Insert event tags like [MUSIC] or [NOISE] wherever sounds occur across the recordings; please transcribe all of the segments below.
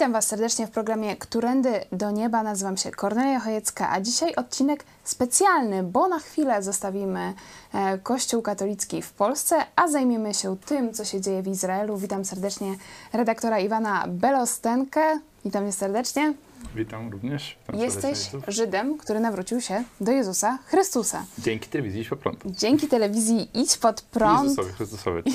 Witam Was serdecznie w programie Którędy do Nieba. Nazywam się Kornelia Chojecka, a dzisiaj odcinek specjalny, bo na chwilę zostawimy e, Kościół katolicki w Polsce, a zajmiemy się tym, co się dzieje w Izraelu. Witam serdecznie redaktora Iwana Belostenkę. Witam cię serdecznie. Witam również. Witam Jesteś Żydem, który nawrócił się do Jezusa Chrystusa. Dzięki telewizji Idź pod prąd. Dzięki telewizji Idź pod prąd. Jezusowi, Chrystusowi. [LAUGHS]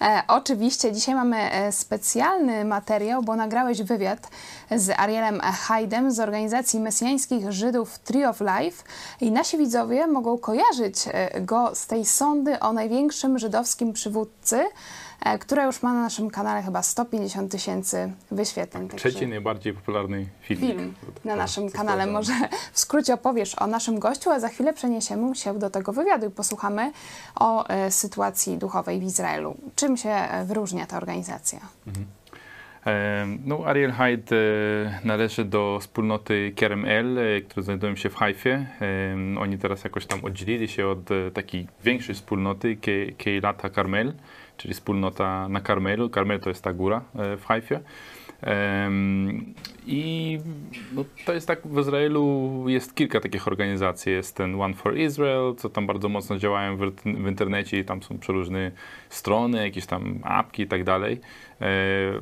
E, oczywiście dzisiaj mamy e, specjalny materiał, bo nagrałeś wywiad z Arielem Hajdem z organizacji mesjańskich Żydów Tree of Life i nasi widzowie mogą kojarzyć e, go z tej sądy o największym żydowskim przywódcy, która już ma na naszym kanale chyba 150 tysięcy wyświetleń. Także Trzeci najbardziej popularny film. film na To- naszym kanale. Może w skrócie opowiesz o naszym gościu, a za chwilę przeniesiemy się do tego wywiadu i posłuchamy o e, sytuacji duchowej w Izraelu. Czym się e, wyróżnia ta organizacja? E, No, Ariel Hyde e, należy do wspólnoty Kerem El, e, które znajdują się w Haifie. E, Oni teraz jakoś tam oddzielili się od e, takiej większej wspólnoty, Ke- Keilata Karmel, czyli wspólnota na Karmelu. Karmel to jest ta góra e, w Haifie. I no, to jest tak, w Izraelu jest kilka takich organizacji. Jest ten One for Israel, co tam bardzo mocno działają w, w internecie i tam są przeróżne strony, jakieś tam apki i tak dalej. E,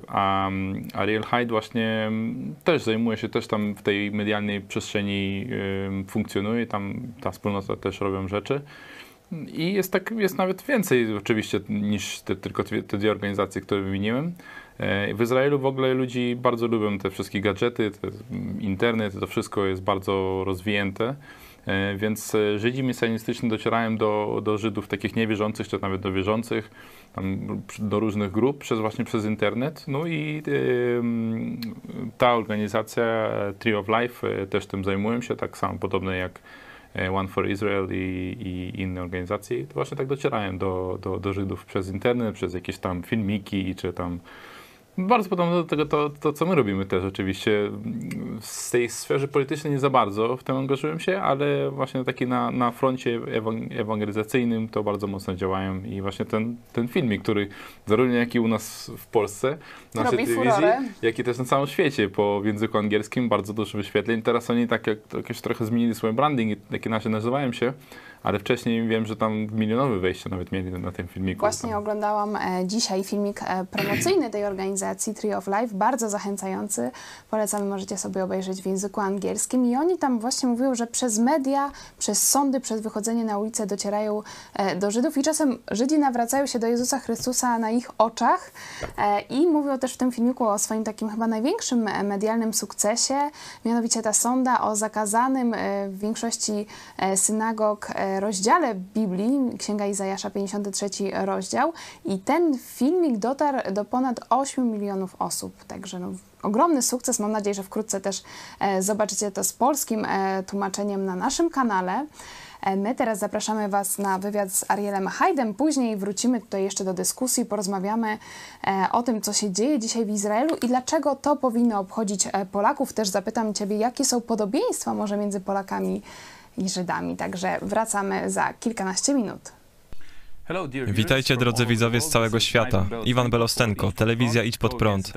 A Ariel Hyde właśnie też zajmuje się, też tam w tej medialnej przestrzeni funkcjonuje, tam ta wspólnota też robią rzeczy. I jest tak, jest nawet więcej oczywiście niż te, tylko te, te dwie organizacje, które wymieniłem. E, W Izraelu w ogóle ludzi bardzo lubią te wszystkie gadżety, te, internet, to wszystko jest bardzo rozwinięte. E, Więc e, Żydzi mesjanistyczni docierają do, do Żydów takich niewierzących, czy nawet do wierzących, do różnych grup, przez, właśnie przez internet. No i mm, ta organizacja Tree of Life też tym zajmują się, tak samo podobne jak One for Israel i, i inne organizacje. To właśnie tak docierają do, do, do Żydów przez internet, przez jakieś tam filmiki, czy tam bardzo podobne do tego, to, to co my robimy też oczywiście. W tej sferze politycznej nie za bardzo w tym angażują się, ale właśnie taki na, na froncie ewang- ewangelizacyjnym to bardzo mocno działają i właśnie ten, ten filmik, który zarówno jak i u nas w Polsce, na naszej Robi telewizji, furorę. jak i też na całym świecie po w języku angielskim, bardzo dużo wyświetleń. Teraz oni tak jak, jakoś trochę zmienili swój branding i takie nasze nazywają się, ale wcześniej wiem, że tam milionowe wejście nawet mieli na tym filmiku. Właśnie tam. oglądałam e, dzisiaj filmik e, promocyjny tej organizacji Tree of Life, bardzo zachęcający. Polecam, możecie sobie obejrzeć w języku angielskim. I oni tam właśnie mówią, że przez media, przez sądy, przez wychodzenie na ulicę docierają e, do Żydów i czasem Żydzi nawracają się do Jezusa Chrystusa na ich oczach. I mówią też w tym filmiku o swoim takim chyba największym medialnym sukcesie, mianowicie ta sonda o zakazanym w większości synagog rozdziale Biblii, Księga Izajasza, 53 rozdział. I ten filmik dotarł do ponad 8 milionów osób. Także no, ogromny sukces. Mam nadzieję, że wkrótce też e, zobaczycie to z polskim e, tłumaczeniem na naszym kanale. E, My teraz zapraszamy Was na wywiad z Arielem Hajdem. Później wrócimy tutaj jeszcze do dyskusji, porozmawiamy o tym, co się dzieje dzisiaj w Izraelu i dlaczego to powinno obchodzić Polaków. Też zapytam Ciebie, jakie są podobieństwa może między Polakami i Żydami. Także wracamy za kilkanaście minut. Witajcie drodzy widzowie z całego świata. Iwan Belostenko, telewizja Idź Pod Prąd.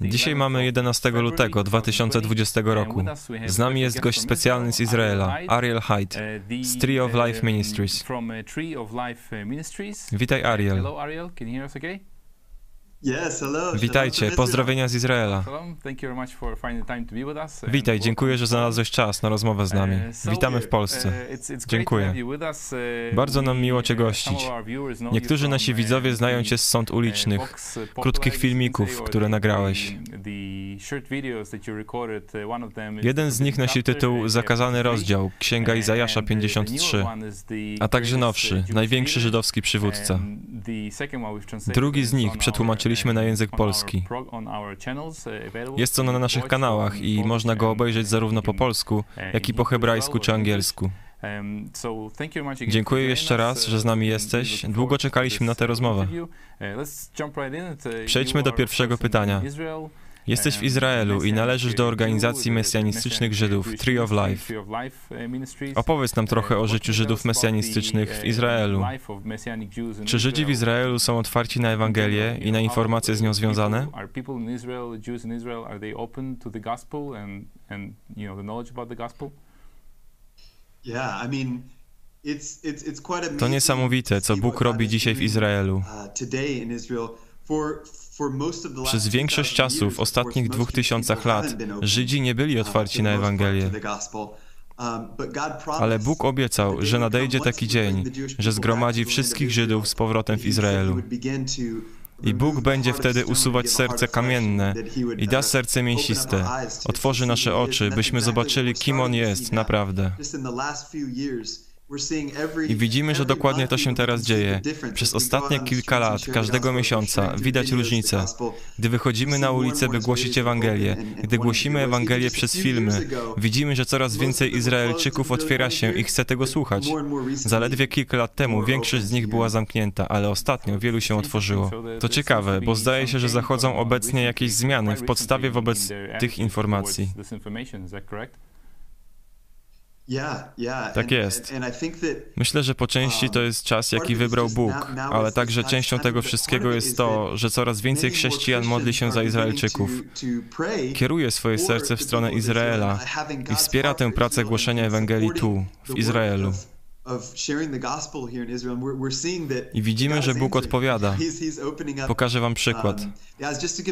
Dzisiaj mamy 11 lutego 2020 roku. Z nami jest gość specjalny z Izraela, Ariel Hyde, z Tree of Life Ministries. Witaj Ariel. Yes, hello. Witajcie, pozdrowienia z Izraela. Witaj, dziękuję, że znalazłeś czas na rozmowę z nami. Uh, Witamy w Polsce. uh, Dziękuję. Uh, Bardzo nam miło Cię gościć. Niektórzy nasi widzowie znają Cię z sąd ulicznych, krótkich filmików, które nagrałeś. Jeden z nich nosi tytuł Zakazany rozdział, Księga Izajasza 53, a także nowszy, największy żydowski przywódca. Drugi z nich przetłumaczyliśmy na język polski. Jest on na naszych kanałach i można go obejrzeć zarówno po polsku, jak i po hebrajsku czy angielsku. Dziękuję jeszcze raz, że z nami jesteś. Długo czekaliśmy na tę rozmowę. Przejdźmy do pierwszego pytania. Jesteś w Izraelu i należysz do organizacji mesjanistycznych Żydów Tree of Life. Opowiedz nam trochę o życiu Żydów mesjanistycznych w Izraelu. Czy Żydzi w Izraelu są otwarci na Ewangelię i na informacje z nią związane? To niesamowite, co Bóg robi dzisiaj w Izraelu. Przez większość czasu w ostatnich dwóch tysiącach lat Żydzi nie byli otwarci na Ewangelię. Ale Bóg obiecał, że nadejdzie taki dzień, że zgromadzi wszystkich Żydów z powrotem w Izraelu. I Bóg będzie wtedy usuwać serce kamienne i da serce mięsiste. Otworzy nasze oczy, byśmy zobaczyli, kim On jest naprawdę. I widzimy, że dokładnie to się teraz dzieje. Przez ostatnie kilka lat, każdego miesiąca, widać różnicę. Gdy wychodzimy na ulicę, by głosić Ewangelię, gdy głosimy Ewangelię przez filmy, widzimy, że coraz więcej Izraelczyków otwiera się i chce tego słuchać. Zaledwie kilka lat temu większość z nich była zamknięta, ale ostatnio wielu się otworzyło. To ciekawe, bo zdaje się, że zachodzą obecnie jakieś zmiany w podstawie wobec tych informacji. Tak jest. Myślę, że po części to jest czas, jaki wybrał Bóg, ale także częścią tego wszystkiego jest to, że coraz więcej chrześcijan modli się za Izraelczyków. Kieruje swoje serce w stronę Izraela i wspiera tę pracę głoszenia Ewangelii tu, w Izraelu. I widzimy, że Bóg odpowiada. [LAUGHS] Pokażę Wam przykład.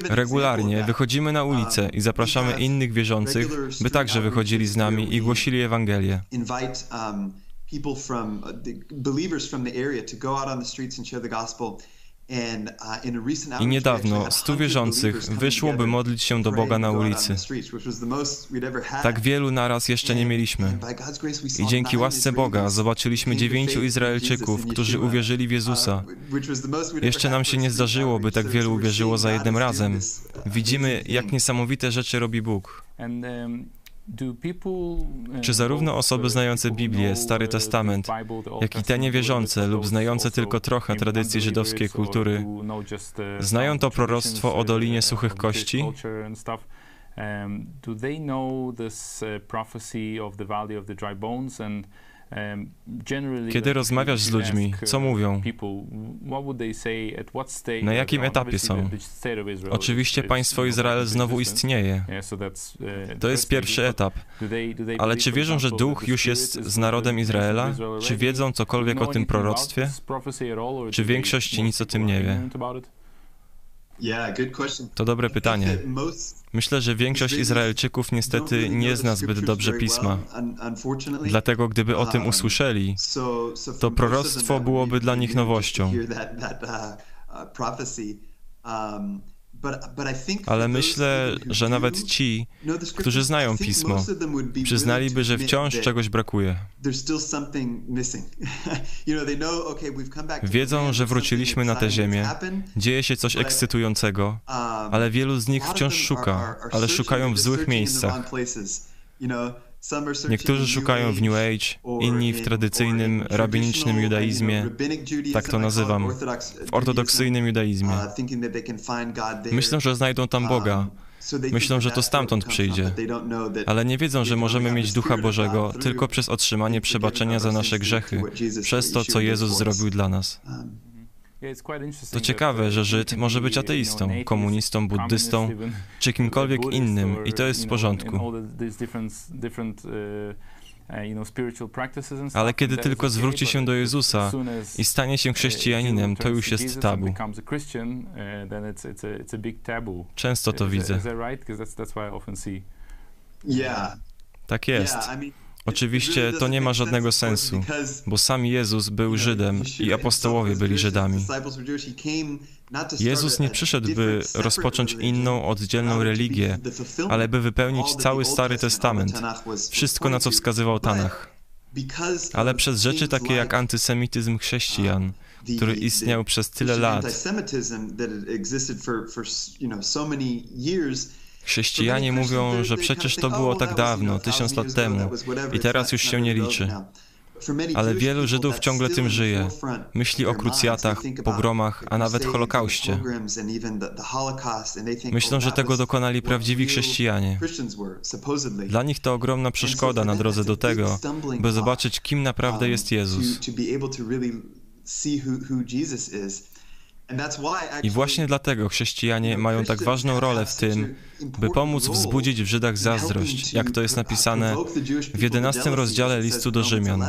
Regularnie wychodzimy na ulicę i zapraszamy innych wierzących, by także wychodzili z nami i głosili Ewangelię. people from the believers from the area to go out on the streets and share the gospel. I niedawno stu wierzących wyszło, by modlić się do Boga na ulicy. Tak wielu naraz jeszcze nie mieliśmy. I dzięki łasce Boga zobaczyliśmy dziewięciu Izraelczyków, którzy uwierzyli w Jezusa. Jeszcze nam się nie zdarzyło, by tak wielu uwierzyło za jednym razem. Widzimy, jak niesamowite rzeczy robi Bóg. Czy zarówno osoby znające Biblię, Stary Testament, jak i te niewierzące lub znające tylko trochę tradycji żydowskiej kultury, znają to proroctwo o Dolinie Suchych Kości? Do they know this prophecy of the Valley of the Dry Bones and kiedy rozmawiasz z ludźmi, co mówią? Na jakim etapie są? Oczywiście państwo Izrael znowu istnieje. To jest pierwszy etap. Ale czy wierzą, że duch już jest z narodem Izraela? Czy wiedzą cokolwiek o tym proroctwie? Czy większość nic o tym nie wie? To dobre pytanie. Myślę, że większość Izraelczyków niestety nie zna zbyt dobrze pisma. Dlatego, gdyby o tym usłyszeli, to proroctwo byłoby dla nich nowością. Ale myślę, że nawet ci, którzy znają pismo, przyznaliby, że wciąż czegoś brakuje. [LAUGHS] Wiedzą, że wróciliśmy na tę ziemię, dzieje się coś ekscytującego, ale wielu z nich wciąż szuka, ale szukają w złych miejscach. Niektórzy szukają w New Age, inni w tradycyjnym, rabinicznym judaizmie, tak to nazywam, w ortodoksyjnym judaizmie. Myślą, że znajdą tam Boga, Myślą, że to stamtąd przyjdzie, ale nie wiedzą, że możemy mieć Ducha Bożego tylko przez otrzymanie przebaczenia za nasze grzechy, przez to, co Jezus zrobił dla nas. To ciekawe, że Żyd może być ateistą, komunistą, buddystą czy kimkolwiek innym i to jest w porządku. Ale kiedy tylko zwróci się do Jezusa i stanie się chrześcijaninem, to już jest tabu. Często to widzę. Tak jest. Oczywiście to nie ma żadnego sensu, bo sam Jezus był Żydem i apostołowie byli Żydami. Jezus nie przyszedł, by rozpocząć inną, oddzielną religię, ale by wypełnić cały Stary Testament, wszystko na co wskazywał Tanach. Ale przez rzeczy takie jak antysemityzm chrześcijan, który istniał przez tyle lat, Chrześcijanie mówią, że przecież to było tak dawno, tysiąc lat temu i teraz już się nie liczy. Ale wielu Żydów ciągle tym żyje. Myśli o krucjatach, pogromach, a nawet Holokauście. Myślą, że tego dokonali prawdziwi chrześcijanie. Dla nich to ogromna przeszkoda na drodze do tego, by zobaczyć, kim naprawdę jest Jezus. I właśnie dlatego chrześcijanie mają tak ważną rolę w tym, by pomóc wzbudzić w Żydach zazdrość, jak to jest napisane w 11 rozdziale listu do Rzymian,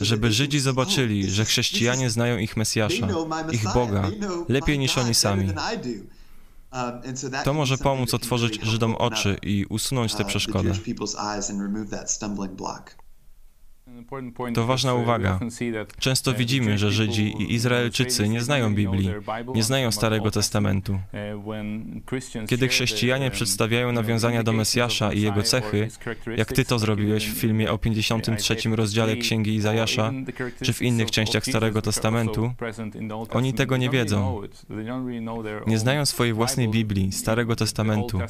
żeby Żydzi zobaczyli, że chrześcijanie znają ich Mesjasza, ich Boga, lepiej niż oni sami. To może pomóc otworzyć Żydom oczy i usunąć tę przeszkodę. To ważna uwaga. Często widzimy, że Żydzi i Izraelczycy nie znają Biblii, nie znają Starego Testamentu. Kiedy chrześcijanie przedstawiają nawiązania do Mesjasza i jego cechy, jak ty to zrobiłeś w filmie o 53 rozdziale Księgi Izajasza, czy w innych częściach Starego Testamentu, oni tego nie wiedzą. Nie znają swojej własnej Biblii, Starego Testamentu.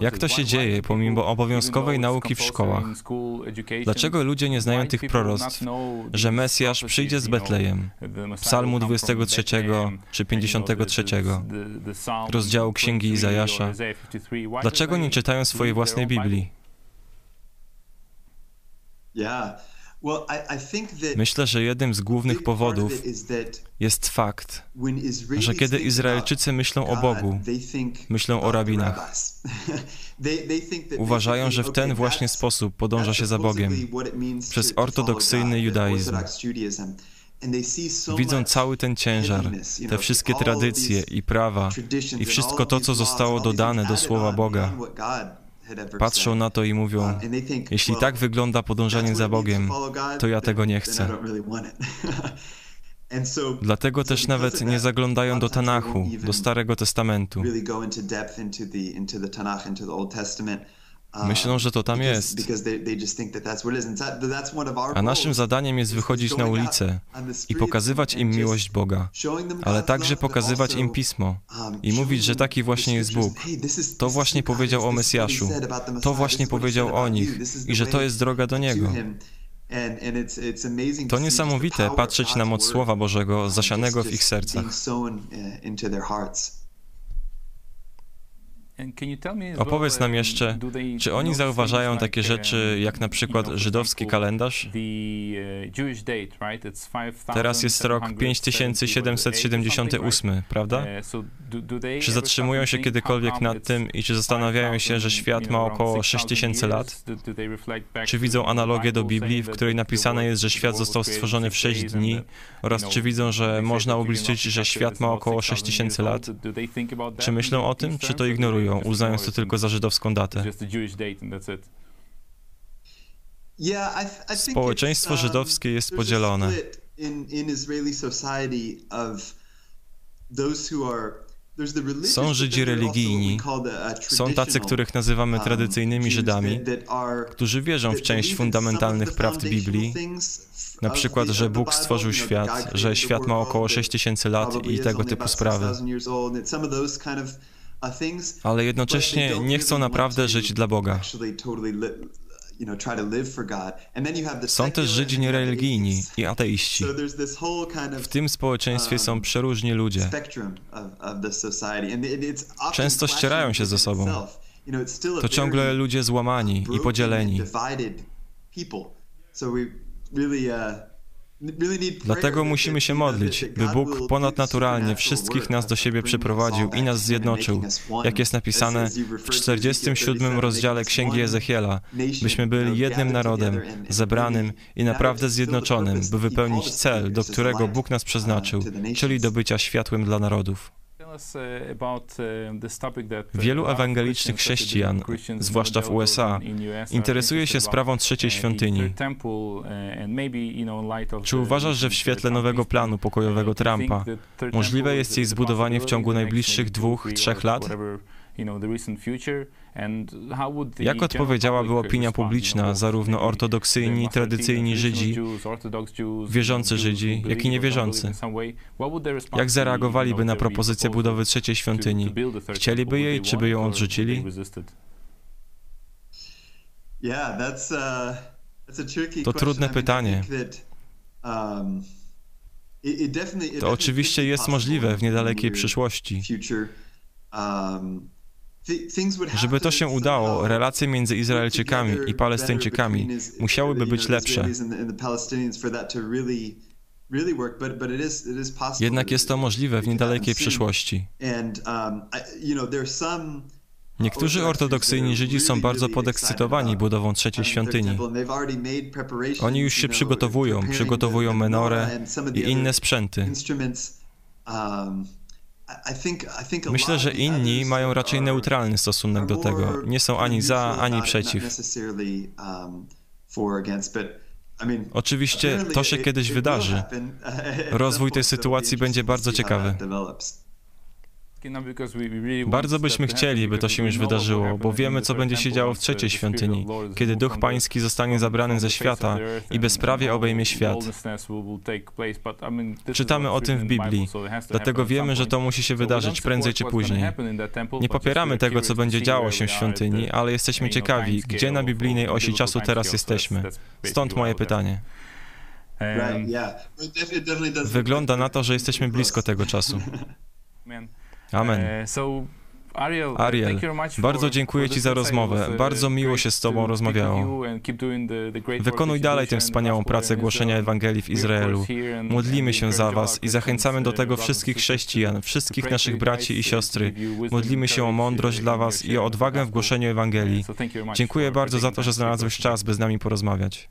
Jak to się dzieje pomimo obowiązkowej nauki w szkołach? Dlaczego ludzie nie znają tych proroctw, że Mesjasz przyjdzie z Betlejem, psalmu 23 czy 53, rozdziału Księgi Izajasza. Dlaczego nie czytają swojej własnej Biblii? Myślę, że jednym z głównych powodów jest fakt, że kiedy Izraelczycy myślą o Bogu, myślą o rabinach. [LAUGHS] Uważają, że w ten właśnie sposób podąża się za Bogiem, przez ortodoksyjny judaizm. Widzą cały ten ciężar, te wszystkie tradycje i prawa i wszystko to, co zostało dodane do Słowa Boga. Patrzą na to i mówią, jeśli tak wygląda podążanie za Bogiem, to ja tego nie chcę. [LAUGHS] Dlatego też nawet nie zaglądają do Tanachu, do Starego Testamentu. Myślą, że to tam jest. A naszym zadaniem jest wychodzić na ulicę i pokazywać im miłość Boga, ale także pokazywać im Pismo i mówić, że taki właśnie jest Bóg. To właśnie powiedział o Mesjaszu. To właśnie powiedział o nich i że to jest droga do Niego. To niesamowite patrzeć na moc Słowa Bożego zasianego w ich sercach. Opowiedz nam jeszcze, czy oni zauważają takie rzeczy jak na przykład żydowski kalendarz? Teraz jest rok 5778, prawda? Czy zatrzymują się kiedykolwiek nad tym i czy zastanawiają się, że świat ma około 6000 lat? Czy widzą analogię do Biblii, w której napisane jest, że świat został stworzony w 6 dni? Oraz czy widzą, że można obliczyć, że świat ma około 6000 lat? Czy myślą o tym, czy to ignorują? Uznając to tylko za żydowską datę. Społeczeństwo żydowskie jest podzielone. Są Żydzi religijni, są tacy, których nazywamy tradycyjnymi Żydami, którzy wierzą w część fundamentalnych prawd Biblii, na przykład, że Bóg stworzył świat, że świat ma około 6000 lat i tego typu sprawy ale jednocześnie nie chcą naprawdę żyć dla Boga. Są też Żydzi niereligijni i ateiści. W tym społeczeństwie są przeróżni ludzie. Często ścierają się ze sobą. To ciągle ludzie złamani i podzieleni. Dlatego musimy się modlić, by Bóg ponadnaturalnie wszystkich nas do siebie przyprowadził i nas zjednoczył, jak jest napisane w 47 rozdziale Księgi Ezechiela, byśmy byli jednym narodem, zebranym i naprawdę zjednoczonym, by wypełnić cel, do którego Bóg nas przeznaczył, czyli do bycia światłem dla narodów. Wielu ewangelicznych chrześcijan, zwłaszcza w USA, interesuje się sprawą trzeciej świątyni. Czy uważasz, że w świetle nowego planu pokojowego Trumpa możliwe jest jej zbudowanie w ciągu najbliższych dwóch, trzech lat? Jak odpowiedziałaby opinia publiczna, zarówno ortodoksyjni, tradycyjni Żydzi, wierzący Żydzi, jak i niewierzący? Jak zareagowaliby na propozycję budowy trzeciej świątyni? Chcieliby jej, czy by ją odrzucili? To trudne pytanie. To oczywiście jest możliwe w niedalekiej przyszłości. Żeby to się udało, relacje między Izraelczykami i Palestyńczykami musiałyby być lepsze. Jednak jest to możliwe w niedalekiej przyszłości. Niektórzy ortodoksyjni Żydzi są bardzo podekscytowani budową trzeciej świątyni. Oni już się przygotowują, przygotowują menorę i inne sprzęty. Myślę, że inni mają raczej neutralny stosunek do tego. Nie są ani za, ani przeciw. Oczywiście to się kiedyś wydarzy. [LAUGHS] Rozwój tej sytuacji będzie bardzo ciekawy. Bardzo byśmy chcieli, by to się już wydarzyło, bo wiemy, co będzie się działo w trzeciej świątyni, kiedy Duch Pański zostanie zabrany ze świata i bezprawie obejmie świat. Czytamy o tym w Biblii, dlatego wiemy, że to musi się wydarzyć prędzej czy później. Nie popieramy tego, co będzie działo się w świątyni, ale jesteśmy ciekawi, gdzie na biblijnej osi czasu teraz jesteśmy. Stąd moje pytanie. Wygląda na to, że jesteśmy blisko tego czasu. Amen. Ariel, bardzo dziękuję Ci za rozmowę. Bardzo miło się z Tobą rozmawiało. Wykonuj dalej tę wspaniałą pracę głoszenia Ewangelii w Izraelu. Modlimy się za Was i zachęcamy do tego wszystkich chrześcijan, wszystkich naszych braci i siostry. Modlimy się o mądrość dla Was i o odwagę w głoszeniu Ewangelii. Dziękuję bardzo za to, że znalazłeś czas, by z nami porozmawiać.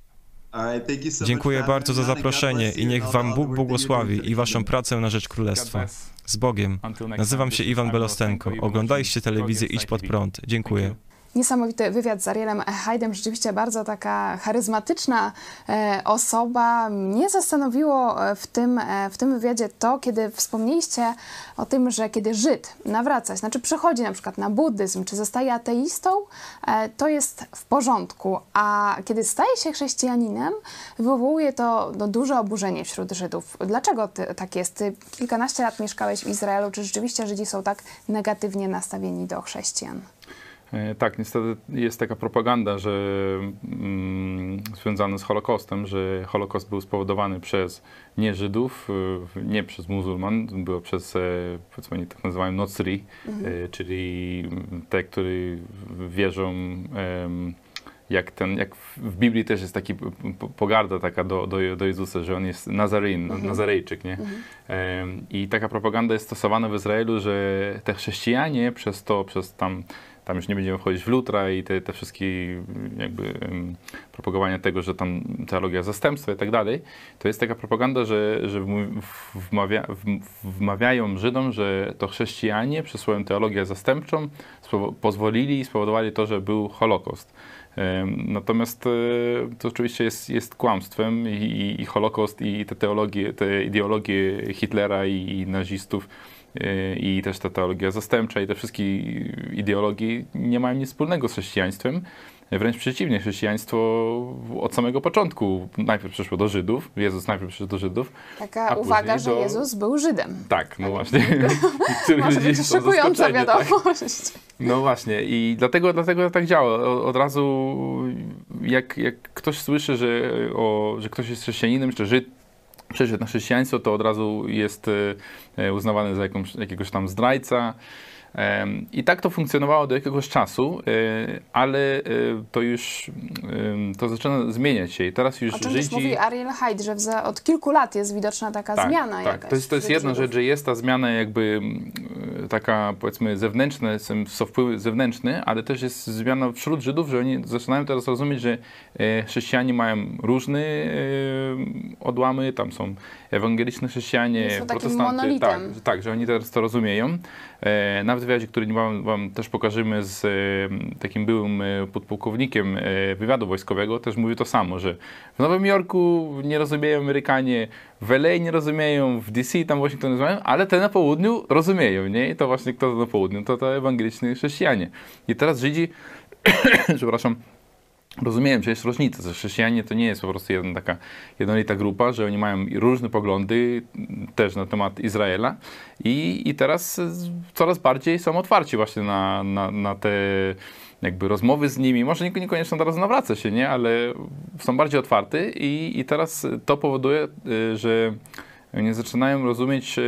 Dziękuję bardzo za zaproszenie i niech Wam Bóg błogosławi i Waszą pracę na rzecz Królestwa. Z Bogiem. Nazywam się Iwan Belostenko. Oglądaliście telewizję Idź Pod Prąd. Dziękuję. Niesamowity wywiad z Arielem Hajdem, rzeczywiście bardzo taka charyzmatyczna e, osoba. Mnie zastanowiło e, w tym, e, w tym wywiadzie to, kiedy wspomnieliście o tym, że kiedy Żyd nawraca, znaczy przechodzi na przykład na buddyzm, czy zostaje ateistą, to jest w porządku, a kiedy staje się chrześcijaninem, wywołuje to no, duże oburzenie wśród Żydów. Dlaczego ty, tak jest? Ty kilkanaście lat mieszkałeś w Izraelu, czy rzeczywiście Żydzi są tak negatywnie nastawieni do chrześcijan? E, tak, niestety jest taka propaganda, że mm, związana z Holokaustem, że Holokaust był spowodowany przez nie Żydów, e, nie przez muzułman, było przez, e, powiedzmy, oni tak nazywają nocri, mhm. czyli te, którzy wierzą jak, ten, jak w Biblii też jest taki pogarda taka do, do, do Jezusa, że on jest Nazaryn, mhm. Nazarejczyk, nie? Mhm. I taka propaganda jest stosowana w Izraelu, że te chrześcijanie przez to, przez tam tam już nie będziemy wchodzić w lutra i te, te wszystkie jakby propagowanie tego, że tam teologia zastępstwa i tak dalej, to jest taka propaganda, że, że wmawia, wmawiają Żydom, że to chrześcijanie przez swoją teologię zastępczą pozwolili i spowodowali to, że był Holokaust. Natomiast e, to oczywiście jest, jest kłamstwem i, i, i Holokaust i te teologie, te ideologie Hitlera i, i nazistów i też ta teologia zastępcza i te wszystkie ideologie nie mają nic wspólnego z chrześcijaństwem. Wręcz przeciwnie, chrześcijaństwo od samego początku najpierw przyszło do Żydów, Jezus najpierw przyszedł do Żydów. Taka uwaga, że Jezus był Żydem. Tak, no właśnie. [LAUGHS] Może być szokująca tak? wiadomość. Tak? No właśnie i dlatego, dlatego tak działa. Od razu jak, jak ktoś słyszy, że, o, że ktoś jest chrześcijaninem, czy Żyd, przeszedł na chrześcijaństwo, to od razu jest e, uznawany za jakąś, jakiegoś tam zdrajca. I tak to funkcjonowało do jakiegoś czasu, e, ale to już to zaczyna zmieniać się i teraz już o czym Żydzi... mówi Ariel Hyde, że od kilku lat jest widoczna taka tak, zmiana tak. To jest, to jest jedna rzecz, że jest ta zmiana jakby taka powiedzmy zewnętrzna, są, są wpływy zewnętrzne, ale też jest zmiana wśród Żydów, że oni zaczynają teraz rozumieć, że e, chrześcijanie mają różne e, odłamy, tam są ewangeliczne chrześcijanie, Są protestanty, tak, tak, że oni teraz to rozumieją. E, nawet w wywiadzie, który wam, wam też pokażemy z e, takim byłym e, podpułkownikiem e, wywiadu wojskowego, też mówi to samo, że w Nowym Jorku nie rozumieją Amerykanie, w LA nie rozumieją, w DC tam Washington nie rozumieją, ale te na południu rozumieją, nie? I to właśnie kto na południu, to to ewangeliczni chrześcijanie. I teraz Żydzi, [COUGHS] przepraszam, rozumieją, że jest różnica, że chrześcijanie to nie jest po prostu jedna taka jednolita grupa, że oni mają różne poglądy m, też na temat Izraela i, i teraz coraz bardziej są otwarci właśnie na, na, na te jakby rozmowy z nimi, może nie- niekoniecznie teraz nawraca się, nie, ale są bardziej otwarty i, i teraz to powoduje, e, że oni zaczynają rozumieć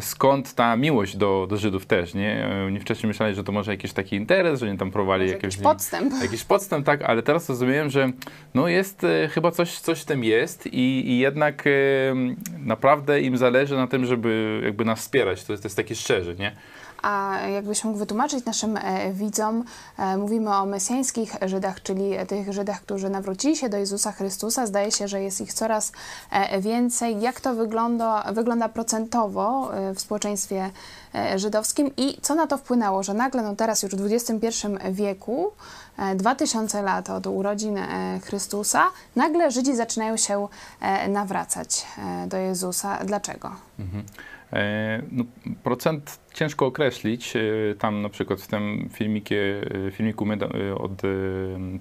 skąd ta miłość do, do Żydów też, nie? E, Oni wcześniej myśleli, że to może jakiś taki interes, że oni tam prowali Może jakieś... jakiś podstęp. [LAUGHS] Jakiś podstęp, tak, ale teraz rozumiem, że no jest, e, chyba coś, coś w tym jest i, i jednak e, naprawdę im zależy na tym, żeby jakby nas wspierać, to jest, to jest takie szczerze, nie? A jakbyś mógł wytłumaczyć naszym e, widzom, e, mówimy o mesjańskich Żydach, czyli tych Żydach, którzy nawrócili się do Jezusa Chrystusa. Zdaje się, że jest ich coraz e, więcej. Jak to wygląda, wygląda procentowo w społeczeństwie żydowskim i co na to wpłynęło, że nagle, no teraz już w XXI wieku, e, 2000 lat od urodzin Chrystusa, nagle Żydzi zaczynają się nawracać do Jezusa. Dlaczego? E, No, procent ciężko określić. E, Tam na przykład w tym filmikie, e, filmiku e, od e,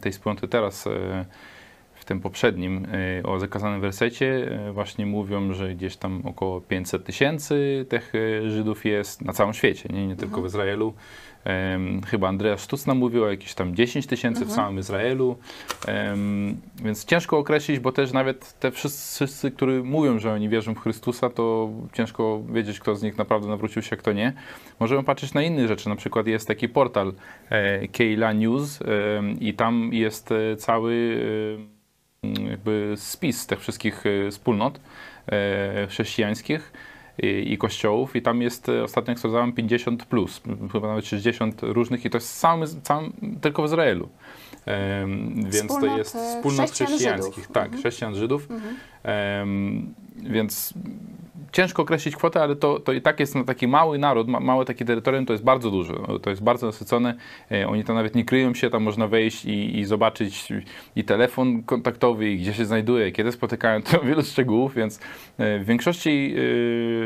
tej wspólnoty teraz, e, w tym poprzednim, e, o zakazanym wersecie, e, właśnie mówią, że gdzieś tam około 500 tysięcy tych e, Żydów jest na całym świecie, nie, nie tylko w Izraelu. Chyba Andreas Sztucna mówił o jakieś tam 10 tysięcy w całym Izraelu. Em, Więc ciężko określić, bo też nawet te wszyscy, którzy mówią, że oni wierzą w Chrystusa, to ciężko wiedzieć, kto z nich naprawdę nawrócił się, a kto nie. Możemy patrzeć na inne rzeczy. Na przykład jest taki portal e, Keila News i tam jest e, cały e, jakby spis tych wszystkich wspólnot chrześcijańskich i, i kościołów i tam jest e, ostatnio jak sprawdzałem 50 plus, chyba nawet 60 różnych i to jest całym, całym tylko w Izraelu. Więc to Wspólnot, jest e, wspólnot chrześcijańskich, Żydów. tak, Mhm. chrześcijan Żydów. Em, więc ciężko określić kwotę, ale to, to i tak jest no, taki mały naród, ma, małe takie terytorium, to jest bardzo dużo, to jest bardzo nasycone. E, oni tam nawet nie kryją się, tam można wejść i, i zobaczyć i telefon kontaktowy, i gdzie się znajduje, kiedy spotykają, to wielu szczegółów, więc e, w większości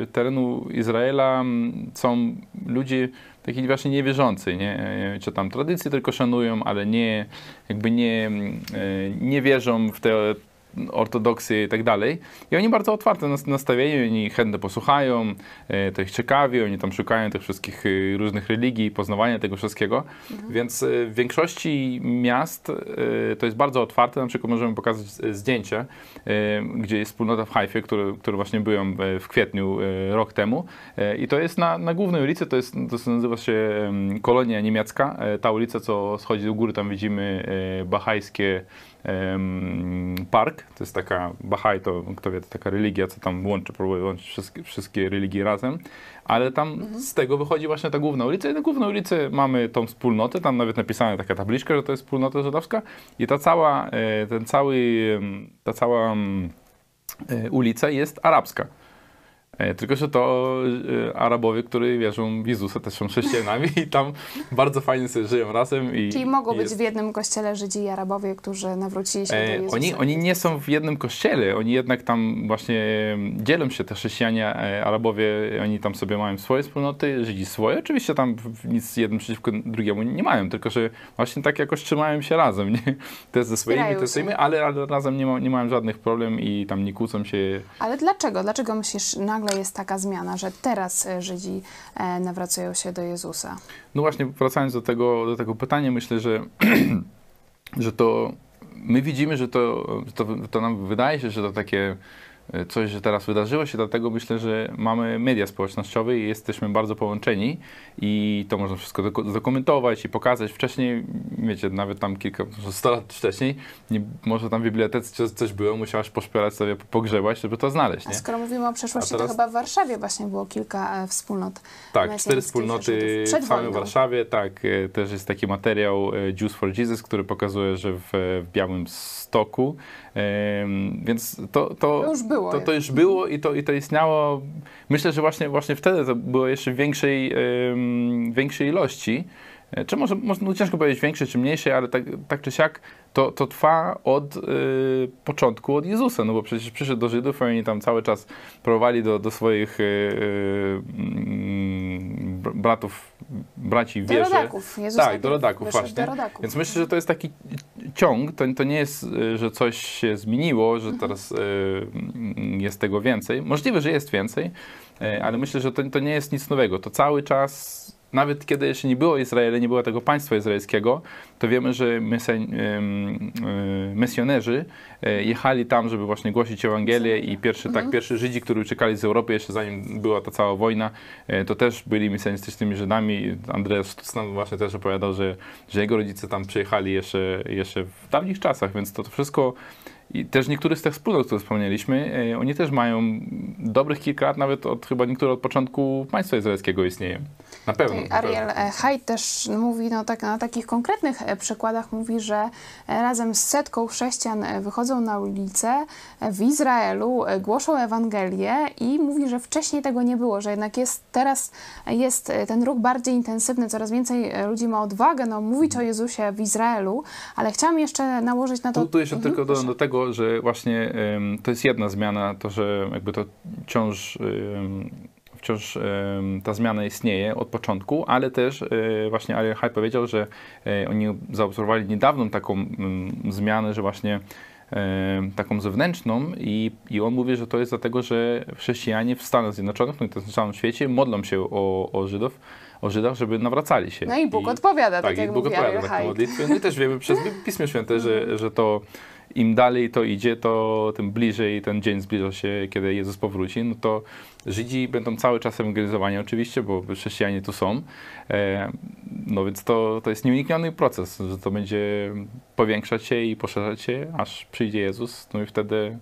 e, terenu Izraela są ludzie taki właśnie niewierzący, nie? E, czy tam tradycje tylko szanują, ale nie, jakby nie, mm, e, nie wierzą w te ortodoksy i tak dalej. I oni bardzo otwarte nas- nastawieni, oni chętnie posłuchają, e, to ich ciekawi, oni tam szukają tych wszystkich e, różnych religii, poznawania tego wszystkiego. Więc e, w większości miast to jest bardzo otwarte. Na przykład możemy pokazać zdjęcie, gdzie jest wspólnota w Haifie, który, który właśnie byłem w kwietniu rok temu. I to jest na, na głównej ulicy, to, jest, to nazywa się Kolonia Niemiecka. Ta ulica, co schodzi do góry, tam widzimy bahajskie park. To jest taka, Bahaj to, kto wie, to taka religia, co tam łączy, próbuje łączyć wszystkie, wszystkie religie razem. Ale tam z tego wychodzi właśnie ta główna ulica i na głównej ulicy mamy tą wspólnotę, tam nawet napisana taka tabliczka, że to jest wspólnota żydowska i ta cała, e, ten cały, ta cała e, ulica jest arabska. E, Tylko, że to e, Arabowie, którzy wierzą w Jezusa, też są chrześcijanami i tam bardzo fajnie sobie żyją razem. I, Czyli mogą i być jest- w jednym kościele Żydzi i Arabowie, którzy nawrócili się do E, Jezusa. oni, oni nie są w jednym kościele, oni jednak tam właśnie dzielą się, te chrześcijanie, Arabowie, oni tam sobie mają swoje wspólnoty, Żydzi swoje. Oczywiście tam nic jeden przeciwko drugiemu nie mają, tylko że właśnie tak jakoś trzymają się razem, nie? [LAUGHS] Te ze swoimi, te swoimi, ale, ale razem nie, ma, nie mają żadnych problem i tam nie kłócą się. Ale dlaczego? Dlaczego myślisz, nagle jest taka zmiana, że teraz e, Żydzi e, nawracają się do Jezusa? No właśnie, wracając do tego, do tego pytania, myślę, że, [CLEARS THROAT] że to my widzimy, że to, to, to nam wydaje się, że to takie coś, że teraz wydarzyło się, dlatego myślę, że mamy media społecznościowe i jesteśmy bardzo połączeni i to można wszystko dokumentować i pokazać. Wcześniej, wiecie, nawet tam kilka, może 100 lat wcześniej, nie, może tam w bibliotece coś było, musiałaś poszperać sobie, pogrzebać, żeby to znaleźć. Nie? A skoro mówimy o przeszłości, teraz... to chyba w Warszawie właśnie było kilka e, wspólnot. Tak, cztery wspólnoty w całej Warszawie, tak. Też jest taki materiał Jews for Jesus, który pokazuje, że w, w Białym Stoku, więc to, to, to, już było, to, to już było i to, i to istniało. Myślę, że właśnie, właśnie wtedy to było jeszcze w większej, większej ilości. E, czy może, może no ciężko powiedzieć większej czy mniejszej, ale tak, tak czy siak to, to trwa od y, początku, od Jezusa, no bo przecież przyszedł do Żydów i oni tam cały czas próbowali do, do swoich y, y, bratów, braci w wierze. Do rodaków. Jezus tak, do rodaków właśnie. Do rodaków. Więc myślę, że to jest taki ciąg, to, to nie jest, że coś się zmieniło, że mhm. teraz jest tego więcej. Możliwe, że jest więcej, ale myślę, że to, to nie jest nic nowego. To cały czas nawet kiedy jeszcze nie było Izraela, nie było tego państwa izraelskiego, to wiemy, że misjonerzy e, jechali tam, żeby właśnie głosić Ewangelię i pierwszy, tak, mhm. pierwszy Żydzi, którzy uciekali z Europy, jeszcze zanim była ta cała wojna, e, to też byli misjonistycznymi Żydami. Andreas Stutzman właśnie też opowiadał, że, że jego rodzice tam przyjechali jeszcze, jeszcze w dawnych czasach, więc to, to wszystko i też niektóre z tych wspólnot, które wspomnieliśmy, e, oni też mają dobrych kilka lat, nawet od chyba niektóre od początku państwa izraelskiego istnieją. Na pewno. Ariel e, Haidt też mówi, no tak, na takich konkretnych e, przykładach mówi, że razem z setką chrześcijan wychodzą na ulicę w Izraelu, głoszą Ewangelię i mówi, że wcześniej tego nie było, że jednak jest teraz jest ten ruch bardziej intensywny, coraz więcej ludzi ma odwagę no, mówić o Jezusie w Izraelu, ale chciałam jeszcze nałożyć na to... Tu, tu jeszcze mhm, tylko do, do tego, że właśnie to jest jedna zmiana, to, że jakby to wciąż, wciąż ta zmiana istnieje od początku, ale też e, właśnie Ariel High powiedział, że e, oni zaobserwowali niedawną taką zmianę, że właśnie taką zewnętrzną i, i on mówi, że to jest dlatego, że chrześcijanie w Stanach Zjednoczonych, no i też na całym świecie modlą się o, o Żydów, o Żydach, żeby nawracali się. No i Bóg I, odpowiada, tak, tak jak Bóg mówi odpowiada tak, modlitwy. No i też wiemy przez Pismo Święte, że, że to im dalej to idzie, to tym bliżej ten dzień zbliża się, kiedy Jezus powróci, no to Żydzi będą cały czas ewangelizowani oczywiście, bo chrześcijanie tu są. E, no więc to, to jest nieunikniony proces, że to będzie powiększać się i poszerzać się, aż przyjdzie Jezus, no i wtedy,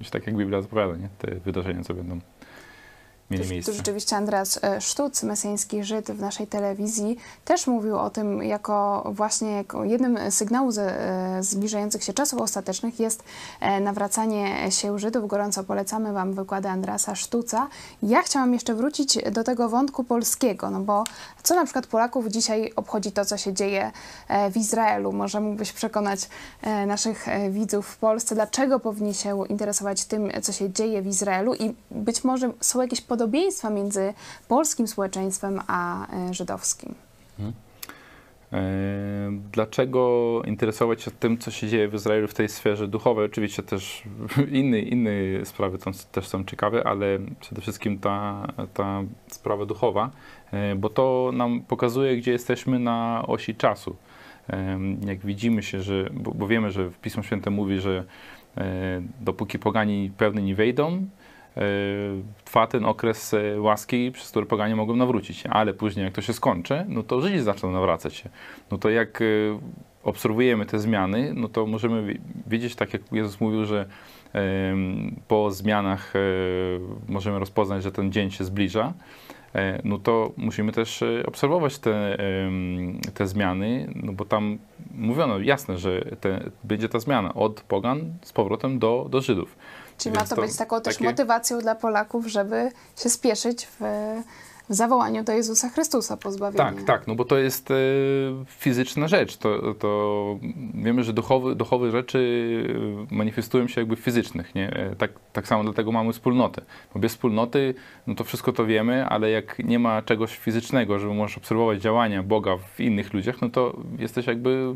już tak jak Biblia zapowiada, nie? te wydarzenia, co będą mieli miejsce. Tu rzeczywiście Andreas e, Sztuc, mesjański Żyd w naszej telewizji, też mówił o tym jako właśnie jako jednym z sygnałów e, zbliżających się czasów ostatecznych jest e, nawracanie się Żydów. Gorąco polecamy Wam wykłady Andreasa Sztuca. Ja chciałam jeszcze wrócić do tego wątku polskiego, no bo co na przykład Polaków dzisiaj obchodzi to, co się dzieje w Izraelu? Może mógłbyś przekonać naszych widzów w Polsce, dlaczego powinni się interesować tym, co się dzieje w Izraelu i być może są jakieś podobne podobieństwa między polskim społeczeństwem a e, żydowskim. Hmm. Dlaczego interesować się tym, co się dzieje w Izraelu w tej sferze duchowej? Oczywiście też [LAUGHS] inne, inne sprawy tam też są ciekawe, ale przede wszystkim ta, ta sprawa duchowa, e, bo to nam pokazuje, gdzie jesteśmy na osi czasu. Jak widzimy się, że, bo, wiemy, że w Pismo Święte mówi, że dopóki pogani pewnie nie wejdą, E, trwa ten okres e, łaski, przez który poganie mogą nawrócić ale później jak to się skończy, no to Żydzi zaczną nawracać się. No to jak e, obserwujemy te zmiany, no to możemy wiedzieć, tak jak Jezus mówił, że po zmianach możemy rozpoznać, że ten dzień się zbliża, no to musimy też obserwować te, te zmiany, no bo tam mówiono jasne, że te, będzie ta zmiana od pogan z powrotem do, do Żydów. Czyli ma to, to być taką też motywacją dla Polaków, żeby się spieszyć w, w zawołaniu do Jezusa Chrystusa pozbawienia. Tak, tak, no bo to jest e, fizyczna rzecz. To, to wiemy, że duchowe, duchowe rzeczy manifestują się jakby w fizycznych, nie? E, tak, tak samo dlatego mamy wspólnotę. Bo bez wspólnoty, no to wszystko to wiemy, ale jak nie ma czegoś fizycznego, żeby możesz obserwować działania Boga w innych ludziach, no to jesteś jakby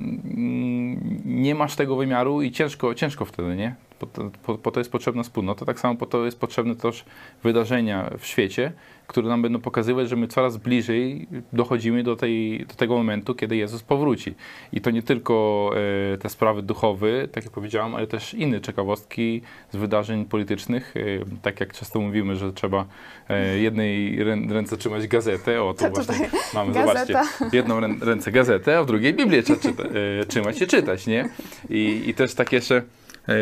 mm, nie masz tego wymiaru i ciężko, ciężko wtedy, nie? Po to, po, po to jest potrzebna wspólnota, tak samo po to jest potrzebne też wydarzenia w świecie, które nam będą pokazywać, że my coraz bliżej dochodzimy do, tej, do tego momentu, kiedy Jezus powróci. I to nie tylko e, te sprawy duchowe, tak jak powiedziałam, ale też inne ciekawostki z wydarzeń politycznych. E, tak jak często mówimy, że trzeba e, jednej rę, ręce trzymać gazetę, o to, właśnie mamy, gazeta. zobaczcie, jedną rę, ręce gazetę, a w drugiej Biblię trzeba czyta, trzymać i czytać, nie? I, I też tak jeszcze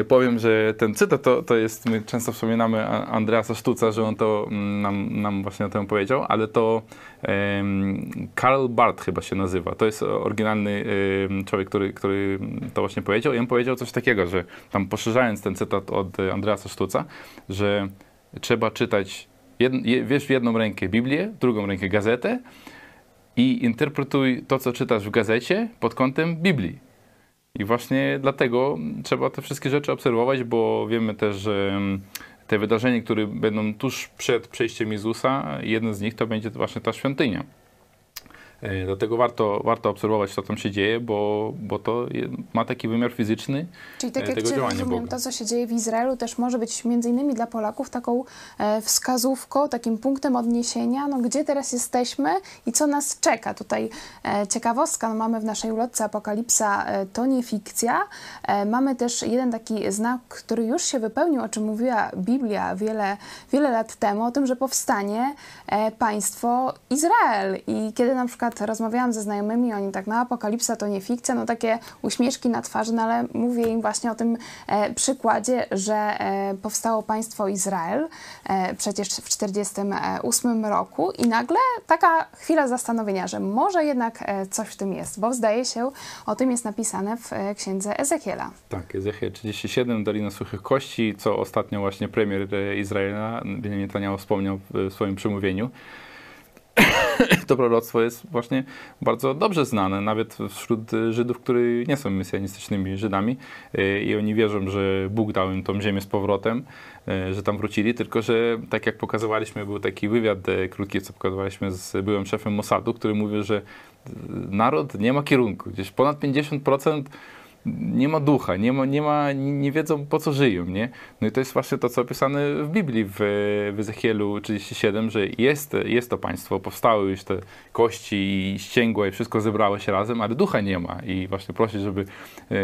powiem, że ten cytat to, to jest, my często wspominamy Andreasa Sztuca, że on to mm, nam, nam właśnie o tym powiedział, ale to em, Karl Barth chyba się nazywa. To jest oryginalny em, człowiek, który, który to właśnie powiedział i on powiedział coś takiego, że tam poszerzając ten cytat od e, Andreasa Sztuca, że trzeba czytać, jed, je, wiesz w jedną rękę Biblię, drugą rękę gazetę i interpretuj to, co czytasz w gazecie pod kątem Biblii. I właśnie dlatego trzeba te wszystkie rzeczy obserwować, bo wiemy też, że mm, te wydarzenia, które będą tuż przed przejściem Jezusa, jeden z nich to będzie właśnie ta świątynia. E, Dlatego warto, warto obserwować, co tam się dzieje, bo, bo to ma taki wymiar fizyczny Czyli tak e, jak tego Cię działania rozumiem, Boga. to co się dzieje w Izraelu też może być między innymi dla Polaków taką e, wskazówką, takim punktem odniesienia, no gdzie teraz jesteśmy i co nas czeka. Tutaj ciekawostka, no, mamy w naszej ulotce Apokalipsa, to nie fikcja. Mamy też jeden taki znak, który już się wypełnił, o czym mówiła Biblia wiele, wiele lat temu, o tym, że powstanie państwo Izrael. I kiedy na przykład rozmawiałam ze znajomymi, oni tak, no apokalipsa to nie fikcja, no takie uśmieszki na twarzy, no ale mówię im właśnie o tym e, przykładzie, że e, powstało państwo Izrael e, przecież w 1948 roku i nagle taka chwila zastanowienia, że może jednak e, coś w tym jest, bo zdaje się, o tym jest napisane w e, księdze Ezechiela. Tak, Ezechiel 37, Dolina Suchych Kości, co ostatnio właśnie premier e, Izraela, Benjamin Netanyahu wspomniał w swoim przemówieniu. [COUGHS] To proroctwo jest właśnie bardzo dobrze znane, nawet wśród Żydów, którzy nie są mesjanistycznymi Żydami e, i oni wierzą, że Bóg dał im tą ziemię z powrotem, e, że tam wrócili, tylko że tak jak pokazywaliśmy, był taki wywiad e, krótki, co pokazywaliśmy z byłym szefem Mossadu, który mówił, że naród nie ma kierunku. Gdzieś ponad 50% nie ma ducha, nie, ma, nie, ma, nie wiedzą po co żyją, nie? No i to jest właśnie to, co opisane w Biblii, w, w Ezechielu 37, że jest, jest to państwo, powstały już te kości i ścięgła i wszystko zebrało się razem, ale ducha nie ma i właśnie prosić, żeby e,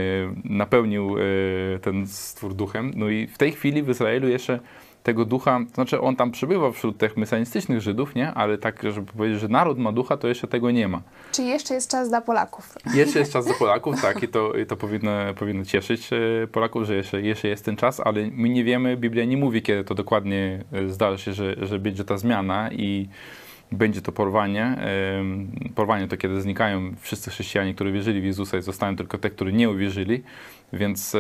napełnił e, ten stwór duchem. No i w tej chwili w Izraelu jeszcze tego ducha, to znaczy on tam przybywa wśród tych mesjanistycznych Żydów, nie? Ale tak, żeby powiedzieć, że naród ma ducha, to jeszcze tego nie ma. Czyli jeszcze jest czas dla Polaków. Jeszcze jest czas dla [LAUGHS] Polaków, tak, i to, i to powinno, powinno cieszyć e, Polaków, że jeszcze, jeszcze jest ten czas, ale my nie wiemy, Biblia nie mówi, kiedy to dokładnie e, zdarzy się, że, że będzie ta zmiana i będzie to porwanie. Porwanie to kiedy znikają wszyscy chrześcijanie, którzy wierzyli w Jezusa i zostają tylko te, którzy nie uwierzyli. Więc e,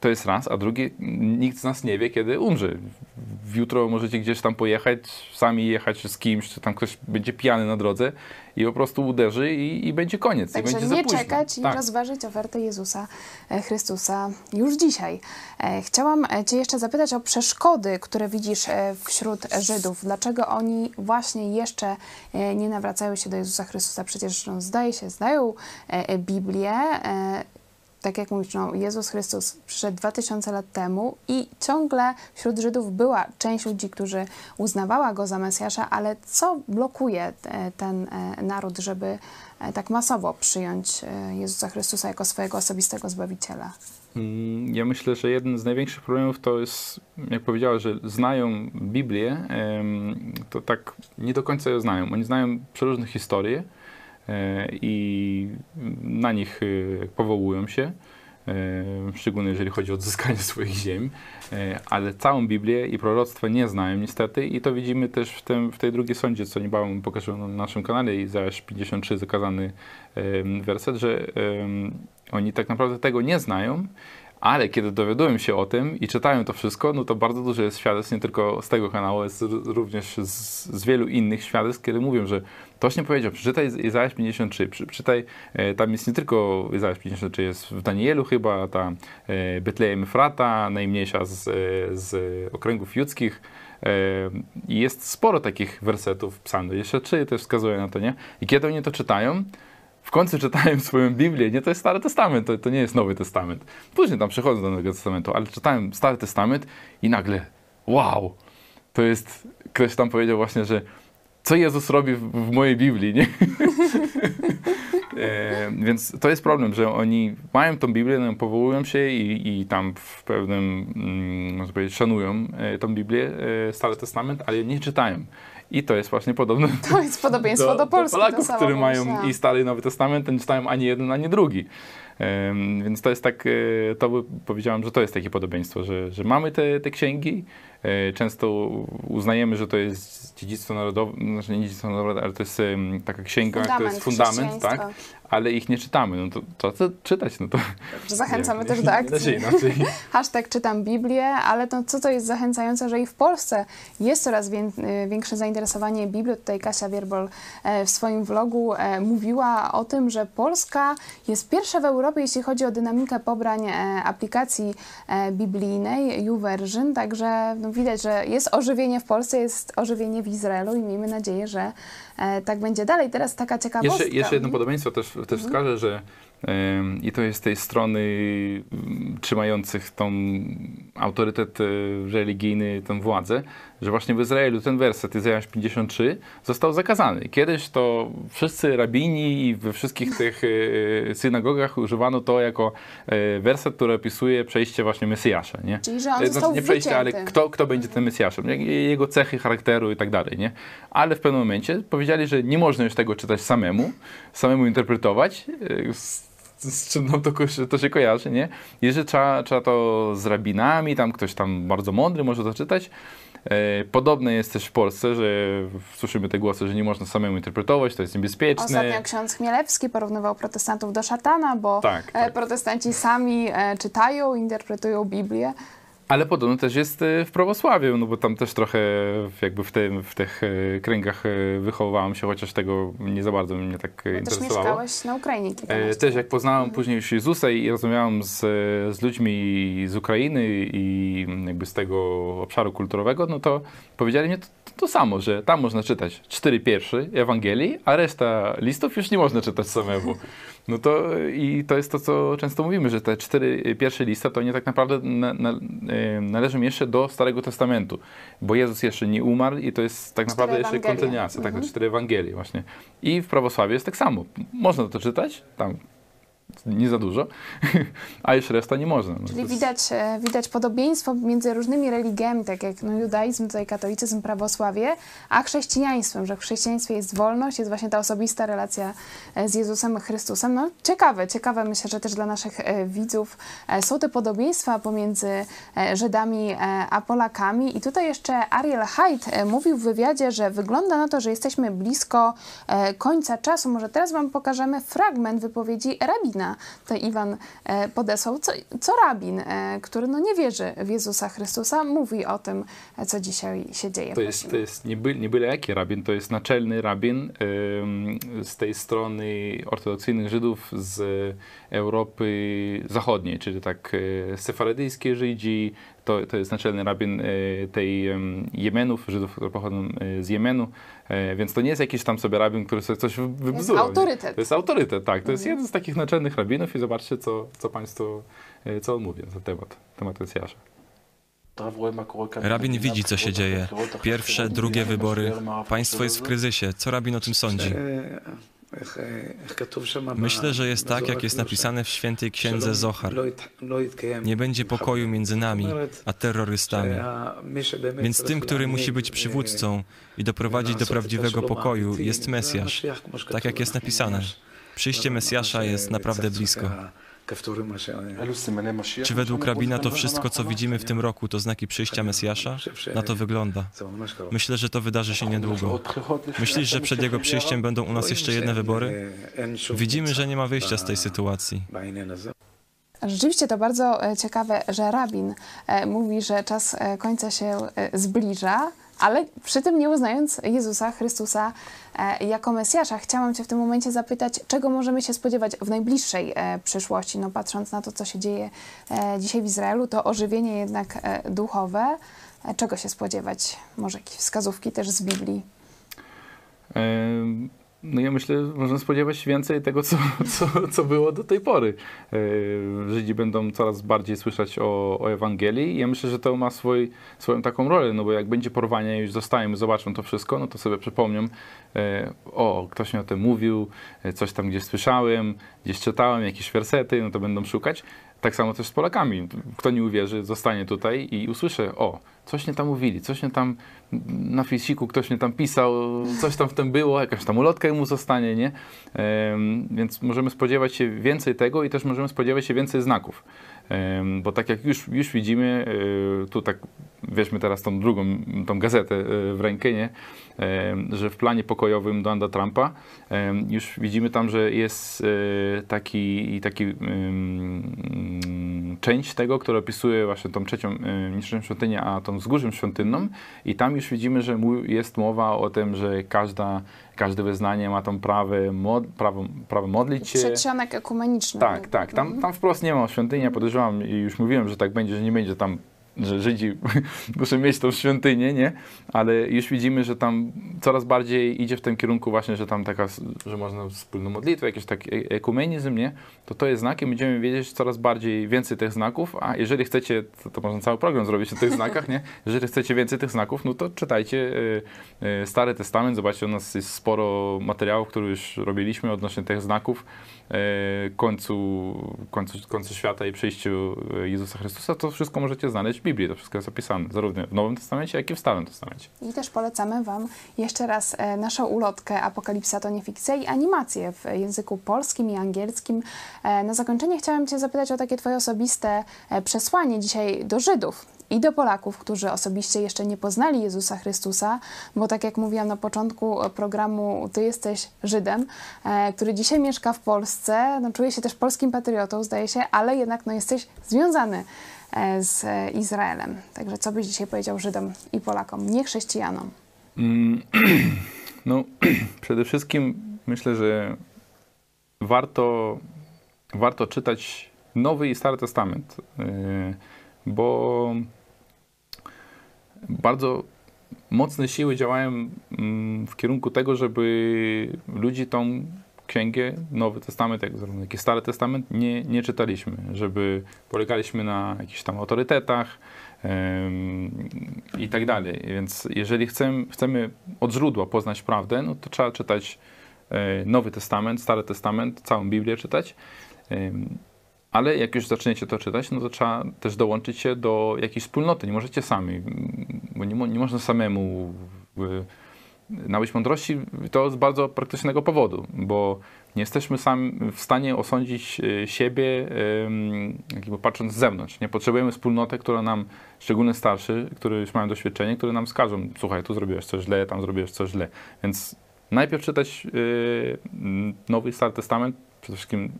to jest raz, a drugi, nikt z nas nie wie, kiedy umrze. Jutro możecie gdzieś tam pojechać, sami jechać z kimś, czy tam ktoś będzie pijany na drodze i po prostu uderzy i, i będzie koniec. Także będzie nie czekać i Tak. rozważyć ofertę Jezusa e, Chrystusa już dzisiaj. E, Chciałam Cię jeszcze zapytać o przeszkody, które widzisz wśród Żydów. Dlaczego oni właśnie jeszcze nie nawracają się do Jezusa Chrystusa? Przecież no, zdaje się, znają Biblię. Tak jak mówisz, no, Jezus Chrystus przyszedł 2000 lat temu i ciągle wśród Żydów była część ludzi, którzy uznawała go za Mesjasza, ale co blokuje e, ten e, naród, żeby e, tak masowo przyjąć Jezusa Chrystusa jako swojego osobistego Zbawiciela? Mm, Ja myślę, że jeden z największych problemów to jest, jak powiedziała, że znają Biblię, to tak nie do końca ją znają. Oni znają przeróżne historie i na nich e, powołują się, e, szczególnie jeżeli chodzi o odzyskanie [LAUGHS] swoich ziem, e, ale całą Biblię i proroctwa nie znają niestety i to widzimy też w, tym, w tej drugiej sądzie, co niebawem pokażę na naszym kanale, Izajasz 53, zakazany werset, że oni tak naprawdę tego nie znają, ale kiedy dowiadują się o tym i czytają to wszystko, no to bardzo dużo jest świadectw, nie tylko z tego kanału, jest również z, z wielu innych świadectw, kiedy mówią, że toś nie powiedział, przeczytaj Izajasz 53, przy- przeczytaj, e, tam jest nie tylko Izajasz 53, jest w Danielu chyba, ta e, Betlejem Efrata, najmniejsza z, e, z okręgów judzkich, i jest sporo takich wersetów psalmy, jeszcze trzy też wskazuje na to, nie? I kiedy oni to czytają, w końcu czytałem swoją Biblię, nie to jest Stary Testament, to, to nie jest Nowy Testament. Później tam przechodzę do Nowego Testamentu, ale czytałem Stary Testament i nagle, wow, to jest, ktoś tam powiedział właśnie, że co Jezus robi w, w mojej Biblii, nie? [LAUGHS] e, więc to jest problem, że oni mają tą Biblię, no, powołują się i, i tam w pewnym, mm, można powiedzieć, szanują e, tą Biblię, e, Stary Testament, ale nie czytają. I to jest właśnie podobne [LAUGHS] To jest podobieństwo do, do, Polski. do Polaków, to którzy mają i Stary i Nowy Testament, to nie czytają ani jeden, ani drugi. Em, więc to jest tak, e, to by powiedziałem, że to jest takie podobieństwo, że, że mamy te, te księgi, e, często uznajemy, że to jest dziedzictwo narodowe, znaczy nie dziedzictwo narodowe, ale to jest taka księga, to Fundament jest fundament, tak? Ale ich nie czytamy, no to, to co czytać, no to... Zachęcamy nie, też nie, do nie akcji. inaczej. [LAUGHS] Hashtag czytam Biblię, ale to co to jest zachęcające, że i w Polsce jest coraz wię- y, większe zainteresowanie Biblią. Tutaj Kasia Wierbol e, w swoim vlogu e, mówiła o tym, że Polska jest pierwsza w Europie, jeśli chodzi o dynamikę pobrań e, aplikacji biblijnej YouVersion, także no, widać, że jest ożywienie w Polsce, jest ożywienie w Izraelu i miejmy nadzieję, że tak będzie dalej. Teraz taka ciekawostka. Jeszcze, jeszcze jedno podobieństwo też, też wskażę, że i to jest z tej strony mm, trzymających tą autorytet e, religijny, tę władzę, że właśnie w Izraelu ten werset Izajasz 53 został zakazany. Kiedyś to wszyscy rabini i we wszystkich tych e, synagogach używano to jako e, werset, który opisuje przejście właśnie Mesjasza, nie? Czyli, że on Znaczy, został nie przejście, ale wycięty. kto, kto będzie tym Mesjaszem, jego cechy charakteru i tak dalej, nie? Ale w pewnym momencie powiedzieli, że nie można już tego czytać samemu, samemu interpretować, e, z, czym nam to, to się kojarzy, nie? I że trzeba, trzeba to z rabinami, tam ktoś tam bardzo mądry może to czytać. E, Podobne jest też w Polsce, że słyszymy te głosy, że nie można samemu interpretować, to jest niebezpieczne. Ostatnio ksiądz Chmielewski porównywał protestantów do szatana, bo Tak, e, tak. protestanci sami e, czytają, interpretują Biblię. Ale podobno też jest e, w prawosławiu, no bo tam też trochę jakby w, tym, w tych e, kręgach e, wychowywałem się, chociaż tego nie za bardzo mnie tak e, Bo też interesowało. mieszkałeś na Ukrainie kilkanaście Też jak poznałem Mhm. później już Jezusa i rozmawiałem z, z ludźmi z Ukrainy i jakby z tego obszaru kulturowego, no to powiedzieli mi to, to samo, że tam można czytać cztery pierwsze Ewangelii, a reszta listów już nie można czytać samemu. [LAUGHS] No to i to jest to, co często mówimy, że te cztery pierwsze lista to nie tak naprawdę na, na, e, należą jeszcze do Starego Testamentu, bo Jezus jeszcze nie umarł i to jest tak Cztery naprawdę jeszcze kontynuacja, tak, Mhm. cztery Ewangelie właśnie. I w prawosławiu jest tak samo. Można to czytać, tam nie za dużo, [LAUGHS] a już reszta nie można. No, Czyli jest- widać, e, widać podobieństwo między różnymi religiami, tak jak no, judaizm, tutaj katolicyzm, prawosławie, a chrześcijaństwem, że w chrześcijaństwie jest wolność, jest właśnie ta osobista relacja e, z Jezusem Chrystusem. No ciekawe, ciekawe myślę, że też dla naszych e, widzów są te podobieństwa pomiędzy Żydami a Polakami. I tutaj jeszcze Ariel Haidt mówił w wywiadzie, że wygląda na to, że jesteśmy blisko końca czasu. Może teraz wam pokażemy fragment wypowiedzi rabina. Tutaj Iwan e, podesłał. Co, co rabin, e, który no nie wierzy w Jezusa Chrystusa, mówi o tym, co dzisiaj się dzieje. To jest, to jest nie, by, nie byle jaki rabin, to jest naczelny rabin z tej strony ortodoksyjnych Żydów z Europy Zachodniej, czyli tak e, sefarydyjskie Żydzi, to, to jest naczelny rabin e, tej em, Jemenów, Żydów, którzy pochodzą e, z Jemenu, e, więc to nie jest jakiś tam sobie rabin, który sobie coś wy- wybzdurał. nie? autorytet. To jest autorytet, tak. To jest jeden z takich naczelnych rabinów i zobaczcie, co, co państwo, e, co on mówi na ten temat, temat Mesjasza. Rabin widzi, co się dzieje. Pierwsze, drugie wybory. Państwo jest w kryzysie. Co rabin o tym sądzi? Myślę, że jest tak, jak jest napisane w świętej księdze Zohar. Nie będzie pokoju między nami a terrorystami. Więc tym, który musi być przywódcą i doprowadzić do prawdziwego pokoju, jest Mesjasz. Tak jak jest napisane. Przyjście Mesjasza jest naprawdę blisko. Czy według rabina to wszystko, co widzimy w tym roku, to znaki przyjścia Mesjasza? Na to wygląda. Myślę, że to wydarzy się niedługo. Myślisz, że przed jego przyjściem będą u nas jeszcze jedne wybory? Widzimy, że nie ma wyjścia z tej sytuacji. Rzeczywiście to bardzo e, ciekawe, że rabin e, mówi, że czas e, końca się zbliża, ale przy tym nie uznając Jezusa Chrystusa e, jako Mesjasza. Chciałam Cię w tym momencie zapytać, czego możemy się spodziewać w najbliższej e, przyszłości? No patrząc na to, co się dzieje e, dzisiaj w Izraelu, to ożywienie jednak duchowe. Czego się spodziewać? Może jakieś wskazówki też z Biblii? No ja myślę, że można spodziewać się więcej tego, co, co, co było do tej pory. E, Żydzi będą coraz bardziej słyszeć o, o Ewangelii i ja myślę, że to ma swój, swoją taką rolę, no bo jak będzie porwanie, już zostajemy, zobaczą to wszystko, no to sobie przypomnią, e, o, ktoś mi o tym mówił, e, coś tam gdzieś słyszałem, gdzieś czytałem, jakieś wersety, no to będą szukać. Tak samo też z Polakami. Kto nie uwierzy, zostanie tutaj i usłyszy, o, coś nie tam mówili, coś nie tam na Facebooku ktoś mnie tam pisał, coś tam w tym było, jakaś tam ulotka mu zostanie, nie? Więc możemy spodziewać się więcej tego i też możemy spodziewać się więcej znaków. Bo tak jak już, już widzimy, e, tu tak weźmy teraz tą drugą, tą gazetę e, w rękę, nie? że w planie pokojowym Donalda Trumpa już widzimy tam, że jest e, taki, taki część tego, która opisuje właśnie tą trzecią niższą świątynię, a tą wzgórzem świątynną i tam już widzimy, że jest mowa o tym, że każda, każde wyznanie ma tą prawo, mod, prawo, prawo modlić się. Przedsionek ekumeniczny. Tak, tak. Tam, tam wprost nie ma świątyni, ja podejrzewam i już mówiłem, że tak będzie, że nie będzie tam że Żydzi [LAUGHS] muszą mieć tą świątynię, nie? Ale już widzimy, że tam coraz bardziej idzie w tym kierunku właśnie, że tam taka, że można wspólną modlitwę, jakiś taki e, ekumenizm, nie? To to jest znakiem, będziemy wiedzieć coraz bardziej więcej tych znaków, a jeżeli chcecie, to, to można cały program zrobić o tych [LAUGHS] znakach, nie? Jeżeli chcecie więcej tych znaków, no to czytajcie y, y, Stary Testament, zobaczcie, u nas jest sporo materiałów, które już robiliśmy odnośnie tych znaków, końcu, końcu, końcu świata i przyjściu Jezusa Chrystusa, to wszystko możecie znaleźć w Biblii, to wszystko jest opisane, zarówno w Nowym Testamencie, jak i w Starym Testamencie. I też polecamy Wam jeszcze raz e, naszą ulotkę Apokalipsa to nie fikcja i animację w języku polskim i angielskim. E, na zakończenie chciałam Cię zapytać o takie Twoje osobiste e, przesłanie dzisiaj do Żydów i do Polaków, którzy osobiście jeszcze nie poznali Jezusa Chrystusa, bo tak jak mówiłam na początku programu, Ty jesteś Żydem, e, który dzisiaj mieszka w Polsce, no, czuje się też polskim patriotą, zdaje się, ale jednak no, jesteś związany e, z Izraelem. Także co byś dzisiaj powiedział Żydom i Polakom, nie chrześcijanom? Mm, [CLEARS THROAT] no, [CLEARS THROAT] przede wszystkim myślę, że warto, warto czytać Nowy i Stary Testament, e, bo bardzo mocne siły działają mm, w kierunku tego, żeby ludzi tą księgę, Nowy Testament, jak, jak i Stary Testament, nie, nie czytaliśmy, żeby polegaliśmy na jakichś tam autorytetach i tak dalej. Więc jeżeli chcemy, chcemy od źródła poznać prawdę, no to trzeba czytać e, Nowy Testament, Stary Testament, całą Biblię czytać. Ale jak już zaczniecie to czytać, no to trzeba też dołączyć się do jakiejś wspólnoty. Nie możecie sami, bo nie, nie można samemu nabyć mądrości. To z bardzo praktycznego powodu, bo nie jesteśmy sami w stanie osądzić e, siebie, jakby patrząc z zewnątrz. Nie potrzebujemy wspólnoty, która nam, szczególnie starszy, którzy już mają doświadczenie, które nam skażą, słuchaj, tu zrobiłeś coś źle, tam zrobiłeś coś źle. Więc najpierw czytać e, Nowy Stary Testament, przede wszystkim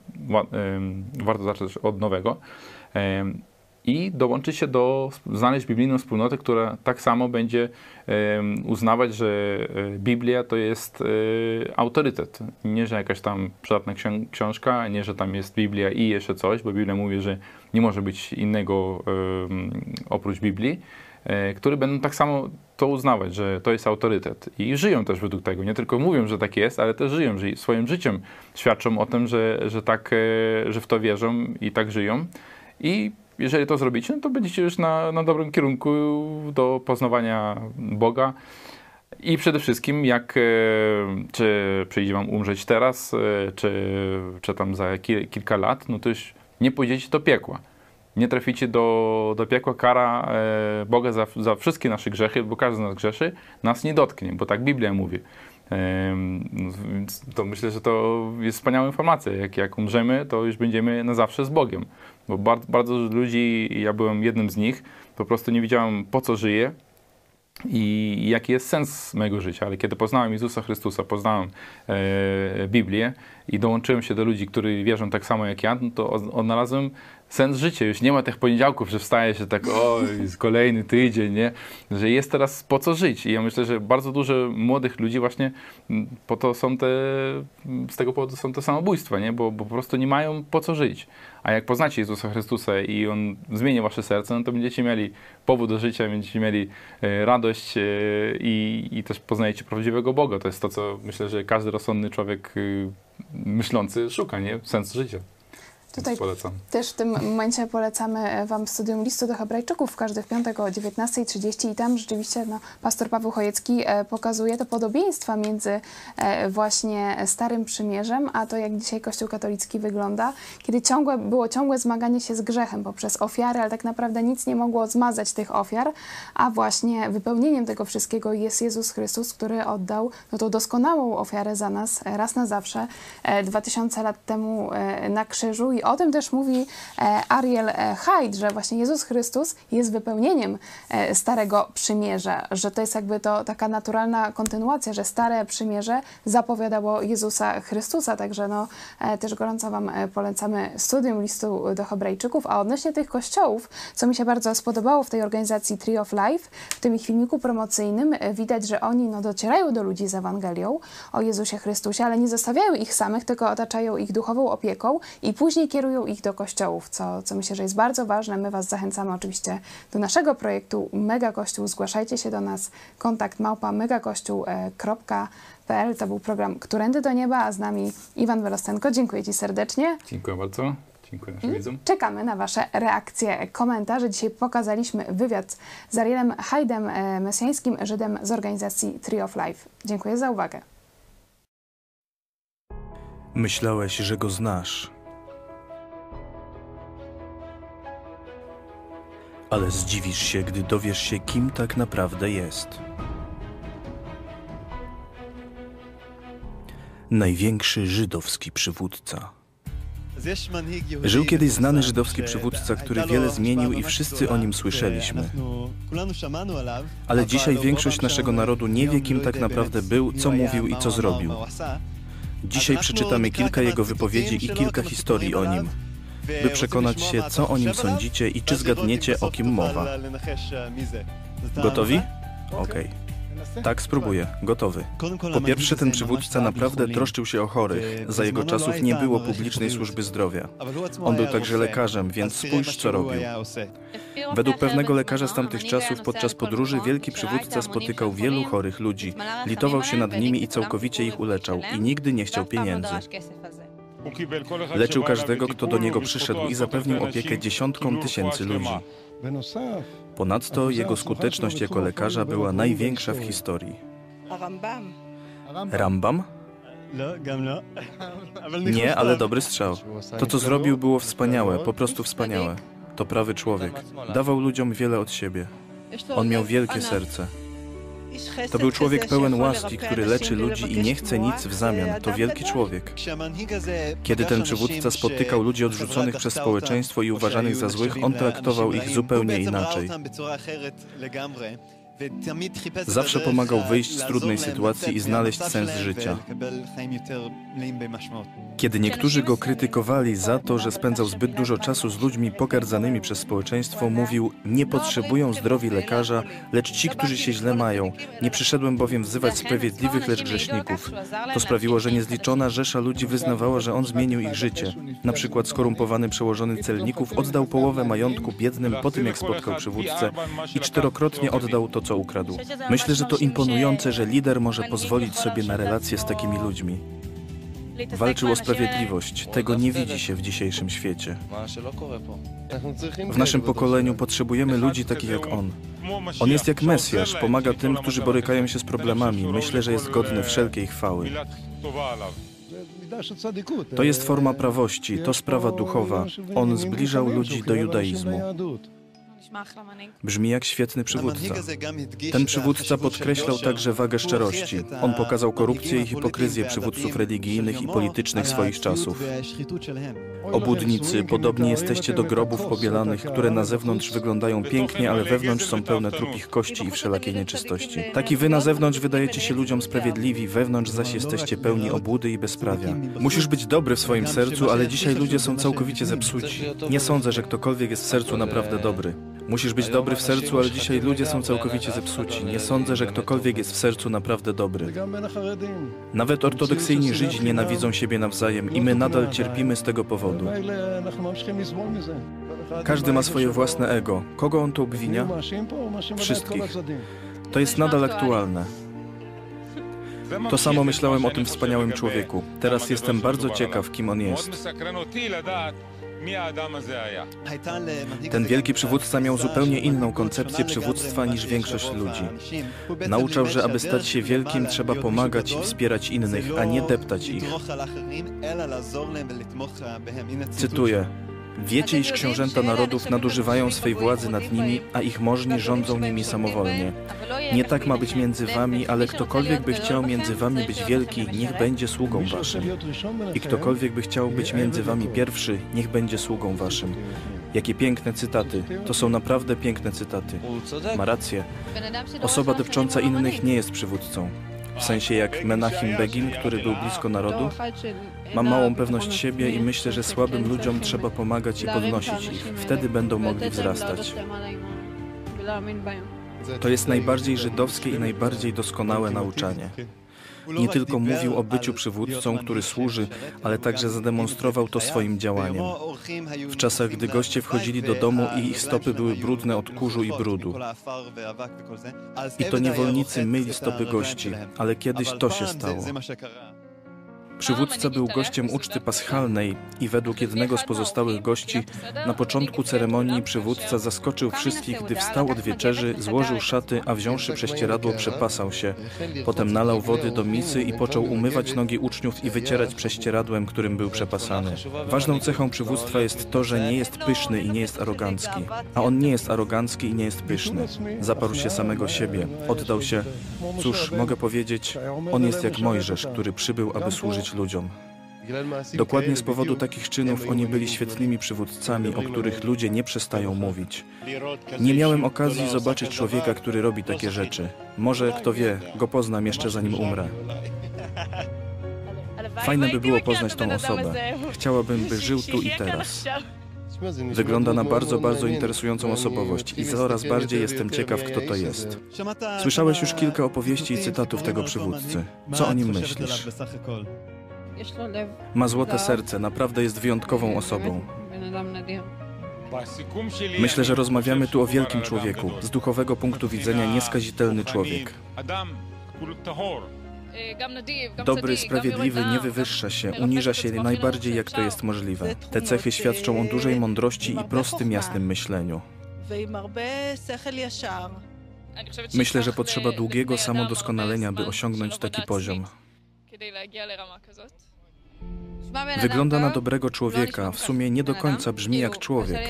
warto zacząć od nowego i dołączyć się do, znaleźć biblijną wspólnotę, która tak samo będzie uznawać, że e, Biblia to jest e, autorytet. Nie, że jakaś tam przydatna książka, nie, że tam jest Biblia i jeszcze coś, bo Biblia mówi, że nie może być innego oprócz Biblii, które będą tak samo to uznawać, że to jest autorytet. I żyją też według tego. Nie tylko mówią, że tak jest, ale też żyją, że swoim życiem świadczą o tym, że, że, tak, e, że w to wierzą i tak żyją. I jeżeli to zrobicie, no to będziecie już na, na dobrym kierunku do poznawania Boga. I przede wszystkim, jak, e, czy przyjdzie wam umrzeć teraz, e, czy, czy tam za kilka lat, no to już nie pójdziecie do piekła nie traficie do, do piekła, kara e, Boga za, za wszystkie nasze grzechy, bo każdy z nas grzeszy, nas nie dotknie, bo tak Biblia mówi. To myślę, że to jest wspaniała informacja. Jak, jak umrzemy, to już będziemy na zawsze z Bogiem. Bo bardzo, bardzo ludzi, ja byłem jednym z nich, po prostu nie wiedziałem po co żyję, i jaki jest sens mojego życia. Ale kiedy poznałem Jezusa Chrystusa, poznałem e, Biblię i dołączyłem się do ludzi, którzy wierzą tak samo jak ja, no to odnalazłem sens życia. Już nie ma tych poniedziałków, że wstaje się tak, o, jest kolejny tydzień, nie? Że jest teraz po co żyć. I ja myślę, że bardzo dużo młodych ludzi właśnie po to są te, z tego powodu są te samobójstwa, nie? Bo, bo po prostu nie mają po co żyć. A jak poznacie Jezusa Chrystusa i On zmieni wasze serce, no to będziecie mieli powód do życia, będziecie mieli e, radość e, i, i też poznajecie prawdziwego Boga. To jest to, co myślę, że każdy rozsądny człowiek y, myślący szuka, nie? Sens życia. Tutaj polecam. też w tym momencie polecamy Wam studium listu do Hebrajczyków w każdy w piątek o 19.30 i tam rzeczywiście no, pastor Paweł Chojecki e, pokazuje te podobieństwa między e, właśnie Starym Przymierzem, a to jak dzisiaj Kościół katolicki wygląda, kiedy ciągłe, było ciągłe zmaganie się z grzechem poprzez ofiary, ale tak naprawdę nic nie mogło zmazać tych ofiar, a właśnie wypełnieniem tego wszystkiego jest Jezus Chrystus, który oddał no, tą doskonałą ofiarę za nas raz na zawsze, e, 2000 lat temu e, na krzyżu i o tym też mówi e, Ariel e, Hyde, że właśnie Jezus Chrystus jest wypełnieniem e, Starego Przymierza, że to jest jakby to taka naturalna kontynuacja, że Stare Przymierze zapowiadało Jezusa Chrystusa, także no też gorąco Wam polecamy studium listu do Hebrajczyków, a odnośnie tych kościołów, co mi się bardzo spodobało w tej organizacji Tree of Life, w tym ich filmiku promocyjnym widać, że oni no, docierają do ludzi z Ewangelią o Jezusie Chrystusie, ale nie zostawiają ich samych, tylko otaczają ich duchową opieką i później kierują ich do kościołów, co, co myślę, że jest bardzo ważne. My Was zachęcamy oczywiście do naszego projektu Mega Kościół. Zgłaszajcie się do nas. Kontakt małpa megakościół.pl To był program Którędy do Nieba, a z nami Iwan Welostenko. Dziękuję Ci serdecznie. Dziękuję bardzo. Dziękuję naszym widzom. Czekamy na Wasze reakcje, komentarze. Dzisiaj pokazaliśmy wywiad z Arielem Hajdem, e, mesjańskim Żydem z organizacji Tree of Life. Dziękuję za uwagę. Myślałeś, że go znasz. Ale zdziwisz się, gdy dowiesz się, kim tak naprawdę jest. Największy żydowski przywódca. Żył kiedyś znany żydowski przywódca, który wiele zmienił i wszyscy o nim słyszeliśmy. Ale dzisiaj większość naszego narodu nie wie, kim tak naprawdę był, co mówił i co zrobił. Dzisiaj przeczytamy kilka jego wypowiedzi i kilka historii o nim, by przekonać się, co o nim sądzicie i czy zgadniecie, o kim mowa. Gotowi? Okej. Tak, spróbuję. Gotowy. Po pierwsze, ten przywódca naprawdę troszczył się o chorych. Za jego czasów nie było publicznej służby zdrowia. On był także lekarzem, więc spójrz, co robił. Według pewnego lekarza z tamtych czasów podczas podróży wielki przywódca spotykał wielu chorych ludzi, litował się nad nimi i całkowicie ich uleczał i nigdy nie chciał pieniędzy. Leczył każdego, kto do niego przyszedł i zapewnił opiekę dziesiątkom tysięcy ludzi. Ponadto jego skuteczność jako lekarza była największa w historii. Rambam? Nie, ale dobry strzał. To, co zrobił, było wspaniałe, po prostu wspaniałe. To prawy człowiek. Dawał ludziom wiele od siebie. On miał wielkie serce. To był człowiek pełen łaski, który leczy ludzi i nie chce nic w zamian. To wielki człowiek. Kiedy ten przywódca spotykał ludzi odrzuconych przez społeczeństwo i uważanych za złych, on traktował ich zupełnie inaczej. Zawsze pomagał wyjść z trudnej sytuacji i znaleźć sens życia. Kiedy niektórzy go krytykowali za to, że spędzał zbyt dużo czasu z ludźmi pogardzanymi przez społeczeństwo, mówił: Nie potrzebują zdrowi lekarza, lecz ci, którzy się źle mają. Nie przyszedłem bowiem wzywać sprawiedliwych, lecz grzeszników. To sprawiło, że niezliczona rzesza ludzi wyznawała, że on zmienił ich życie. Na przykład skorumpowany przełożony celników oddał połowę majątku biednym po tym, jak spotkał przywódcę i czterokrotnie oddał to, co ukradł. Myślę, że to imponujące, że lider może pozwolić sobie na relacje z takimi ludźmi. Walczył o sprawiedliwość. Tego nie widzi się w dzisiejszym świecie. W naszym pokoleniu potrzebujemy ludzi takich jak on. On jest jak Mesjasz, pomaga tym, którzy borykają się z problemami. Myślę, że jest godny wszelkiej chwały. To jest forma prawości, to sprawa duchowa. On zbliżał ludzi do judaizmu. Brzmi jak świetny przywódca. Ten przywódca podkreślał także wagę szczerości. On pokazał korupcję i hipokryzję przywódców religijnych i politycznych swoich czasów. Obudnicy, podobni jesteście do grobów pobielanych, które na zewnątrz wyglądają pięknie, ale wewnątrz są pełne trupich kości i wszelakiej nieczystości. Tak i wy na zewnątrz wydajecie się ludziom sprawiedliwi, wewnątrz zaś jesteście pełni obłudy i bezprawia. Musisz być dobry w swoim sercu, ale dzisiaj ludzie są całkowicie zepsuci. Nie sądzę, że ktokolwiek jest w sercu naprawdę dobry. Musisz być dobry w sercu, ale dzisiaj ludzie są całkowicie zepsuci. Nie sądzę, że ktokolwiek jest w sercu naprawdę dobry. Nawet ortodoksyjni Żydzi nienawidzą siebie nawzajem i my nadal cierpimy z tego powodu. Każdy ma swoje własne ego. Kogo on tu obwinia? Wszystkich. To jest nadal aktualne. To samo myślałem o tym wspaniałym człowieku. Teraz jestem bardzo ciekaw, kim on jest. Ten wielki przywódca miał zupełnie inną koncepcję przywództwa niż większość ludzi. Nauczał, że aby stać się wielkim, trzeba pomagać i wspierać innych, a nie deptać ich. Cytuję. Wiecie, iż książęta narodów nadużywają swej władzy nad nimi, a ich możni rządzą nimi samowolnie. Nie tak ma być między wami, ale ktokolwiek by chciał między wami być wielki, niech będzie sługą waszym. I ktokolwiek by chciał być między wami pierwszy, niech będzie sługą waszym. Jakie piękne cytaty. To są naprawdę piękne cytaty. Ma rację. Osoba depcząca innych nie jest przywódcą. W sensie jak Menachem Begin, który był blisko narodu? Mam małą pewność siebie i myślę, że słabym ludziom trzeba pomagać i podnosić ich. Wtedy będą mogli wzrastać. To jest najbardziej żydowskie i najbardziej doskonałe nauczanie. Nie tylko mówił o byciu przywódcą, który służy, ale także zademonstrował to swoim działaniem. W czasach, gdy goście wchodzili do domu i ich stopy były brudne od kurzu i brudu. I to niewolnicy myli stopy gości, ale kiedyś to się stało. Przywódca był gościem uczty paschalnej i według jednego z pozostałych gości na początku ceremonii przywódca zaskoczył wszystkich, gdy wstał od wieczerzy, złożył szaty, a wziąwszy prześcieradło przepasał się. Potem nalał wody do misy i począł umywać nogi uczniów i wycierać prześcieradłem, którym był przepasany. Ważną cechą przywództwa jest to, że nie jest pyszny i nie jest arogancki. A on nie jest arogancki i nie jest pyszny. Zaparł się samego siebie, oddał się. Cóż, mogę powiedzieć, on jest jak Mojżesz, który przybył, aby służyć ludziom. Dokładnie z powodu takich czynów oni byli świetnymi przywódcami, o których ludzie nie przestają mówić. Nie miałem okazji zobaczyć człowieka, który robi takie rzeczy. Może, kto wie, go poznam jeszcze zanim umrę. Fajne by było poznać tą osobę. Chciałabym, by żył tu i teraz. Wygląda na bardzo, bardzo interesującą osobowość i coraz bardziej jestem ciekaw, kto to jest. Słyszałeś już kilka opowieści i cytatów tego przywódcy. Co o nim myślisz? Ma złote serce, naprawdę jest wyjątkową osobą. Myślę, że rozmawiamy tu o wielkim człowieku, z duchowego punktu widzenia nieskazitelny człowiek. Dobry, sprawiedliwy nie wywyższa się, uniża się najbardziej jak to jest możliwe. Te cechy świadczą o dużej mądrości i prostym, jasnym myśleniu. Myślę, że potrzeba długiego samodoskonalenia, by osiągnąć taki poziom. Wygląda na dobrego człowieka, w sumie nie do końca brzmi jak człowiek.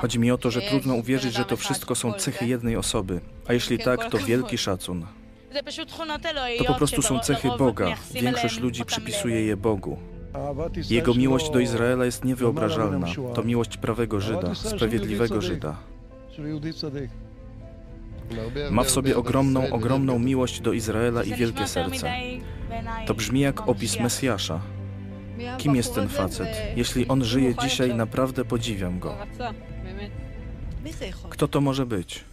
Chodzi mi o to, że trudno uwierzyć, że to wszystko są cechy jednej osoby, a jeśli tak, to wielki szacun. To po prostu są cechy Boga. Większość ludzi przypisuje je Bogu. Jego miłość do Izraela jest niewyobrażalna. To miłość prawego Żyda, sprawiedliwego Żyda. Ma w sobie ogromną, ogromną miłość do Izraela i wielkie serce. To brzmi jak opis Mesjasza. Kim jest ten facet? Jeśli on żyje dzisiaj, naprawdę podziwiam go. Kto to może być?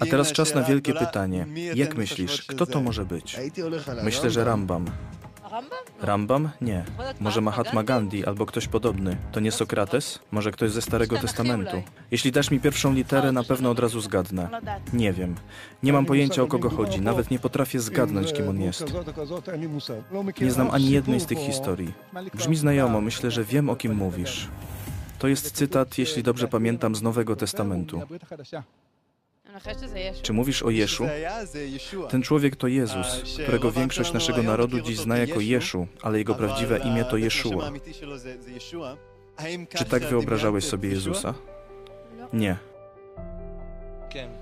A teraz czas na wielkie pytanie. Jak myślisz, kto to może być? Myślę, że Rambam. Rambam? Nie. Może Mahatma Gandhi albo ktoś podobny. To nie Sokrates? Może ktoś ze Starego Testamentu? Jeśli dasz mi pierwszą literę, na pewno od razu zgadnę. Nie wiem. Nie mam pojęcia o kogo chodzi. Nawet nie potrafię zgadnąć, kim on jest. Nie znam ani jednej z tych historii. Brzmi znajomo, myślę, że wiem o kim mówisz. To jest cytat, jeśli dobrze pamiętam, z Nowego Testamentu. Czy mówisz o Jeszu? Ten człowiek to Jezus, którego większość naszego narodu dziś zna jako Jeszu, ale jego prawdziwe imię to Jeszua. Czy tak wyobrażałeś sobie Jezusa? Nie.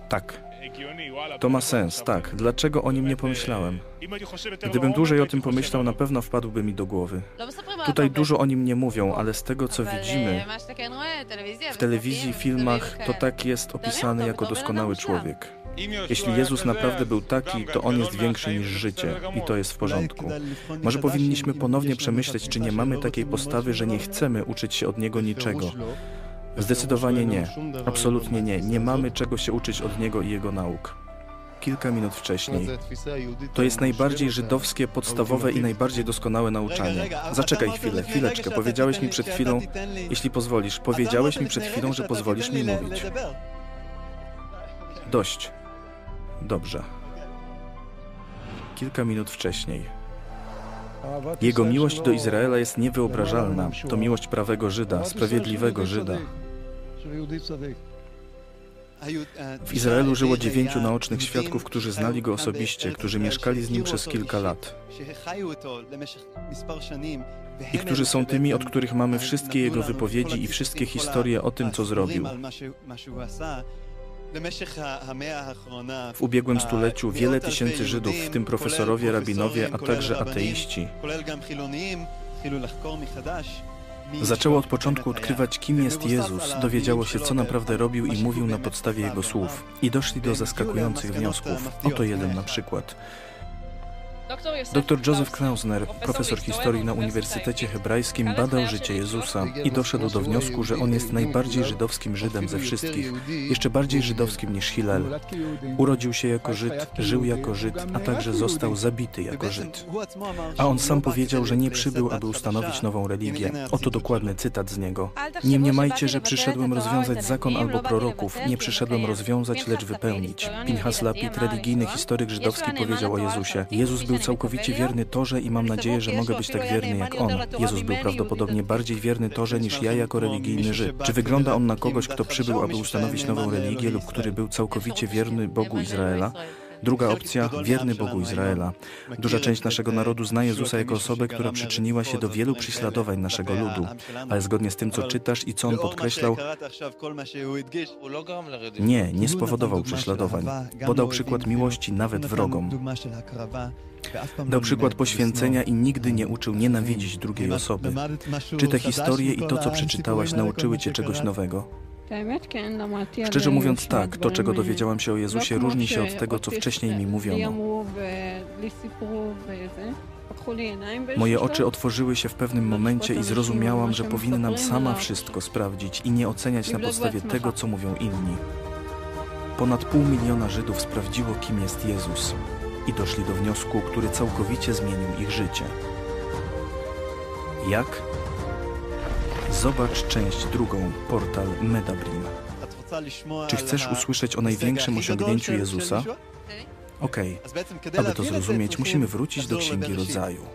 Tak. To ma sens, tak. Dlaczego o nim nie pomyślałem? Gdybym dłużej o tym pomyślał, na pewno wpadłby mi do głowy. Tutaj dużo o nim nie mówią, ale z tego co widzimy w telewizji, filmach, to tak jest opisany jako doskonały człowiek. Jeśli Jezus naprawdę był taki, to On jest większy niż życie i to jest w porządku. Może powinniśmy ponownie przemyśleć, czy nie mamy takiej postawy, że nie chcemy uczyć się od Niego niczego. Zdecydowanie nie. Absolutnie nie. Nie mamy czego się uczyć od Niego i Jego nauk. Kilka minut wcześniej. To jest najbardziej żydowskie, podstawowe i najbardziej doskonałe nauczanie. Zaczekaj chwilę, chwileczkę. Powiedziałeś mi przed chwilą, jeśli pozwolisz, powiedziałeś mi przed chwilą, że pozwolisz mi mówić. Dość. Dobrze. Kilka minut wcześniej. Jego miłość do Izraela jest niewyobrażalna. To miłość prawego Żyda, sprawiedliwego Żyda. W Izraelu żyło dziewięciu naocznych świadków, którzy znali go osobiście, którzy mieszkali z nim przez kilka lat. I którzy są tymi, od których mamy wszystkie jego wypowiedzi i wszystkie historie o tym, co zrobił. W ubiegłym stuleciu wiele tysięcy Żydów, w tym profesorowie, rabinowie, a także ateiści, zaczęło od początku odkrywać, kim jest Jezus, dowiedziało się, co naprawdę robił i mówił na podstawie Jego słów. I doszli do zaskakujących wniosków. Oto jeden na przykład. Dr Joseph Klausner, profesor historii na Uniwersytecie Hebrajskim, badał życie Jezusa i doszedł do wniosku, że on jest najbardziej żydowskim Żydem ze wszystkich, jeszcze bardziej żydowskim niż Hillel. Urodził się jako Żyd, żył jako Żyd, a także został zabity jako Żyd. A on sam powiedział, że nie przybył, aby ustanowić nową religię. Oto dokładny cytat z niego. Nie mniemajcie, że przyszedłem rozwiązać zakon albo proroków. Nie przyszedłem rozwiązać, lecz wypełnić. Pinchas Lapid, religijny historyk żydowski, powiedział o Jezusie. Jezus był całkowicie wierny Torze i mam nadzieję, że mogę być tak wierny jak On. Jezus był prawdopodobnie bardziej wierny Torze niż ja jako religijny Żyd. Czy wygląda On na kogoś, kto przybył, aby ustanowić nową religię lub który był całkowicie wierny Bogu Izraela? Druga opcja, wierny Bogu Izraela. Duża część naszego narodu zna Jezusa jako osobę, która przyczyniła się do wielu prześladowań naszego ludu, ale zgodnie z tym, co czytasz i co on podkreślał, nie, nie spowodował prześladowań. Podał przykład miłości nawet wrogom. Dał przykład poświęcenia i nigdy nie uczył nienawidzić drugiej osoby. Czy te historie i to, co przeczytałaś, nauczyły cię czegoś nowego? Szczerze mówiąc, tak, to czego dowiedziałam się o Jezusie różni się od tego, co wcześniej mi mówiono. Moje oczy otworzyły się w pewnym momencie i zrozumiałam, że powinnam sama wszystko sprawdzić i nie oceniać na podstawie tego, co mówią inni. Ponad pół miliona Żydów sprawdziło, kim jest Jezus i doszli do wniosku, który całkowicie zmienił ich życie. Jak? Zobacz część drugą, portal Medabrim. Czy chcesz usłyszeć o największym osiągnięciu Jezusa? Okej, okay. aby to zrozumieć, musimy wrócić do Księgi Rodzaju.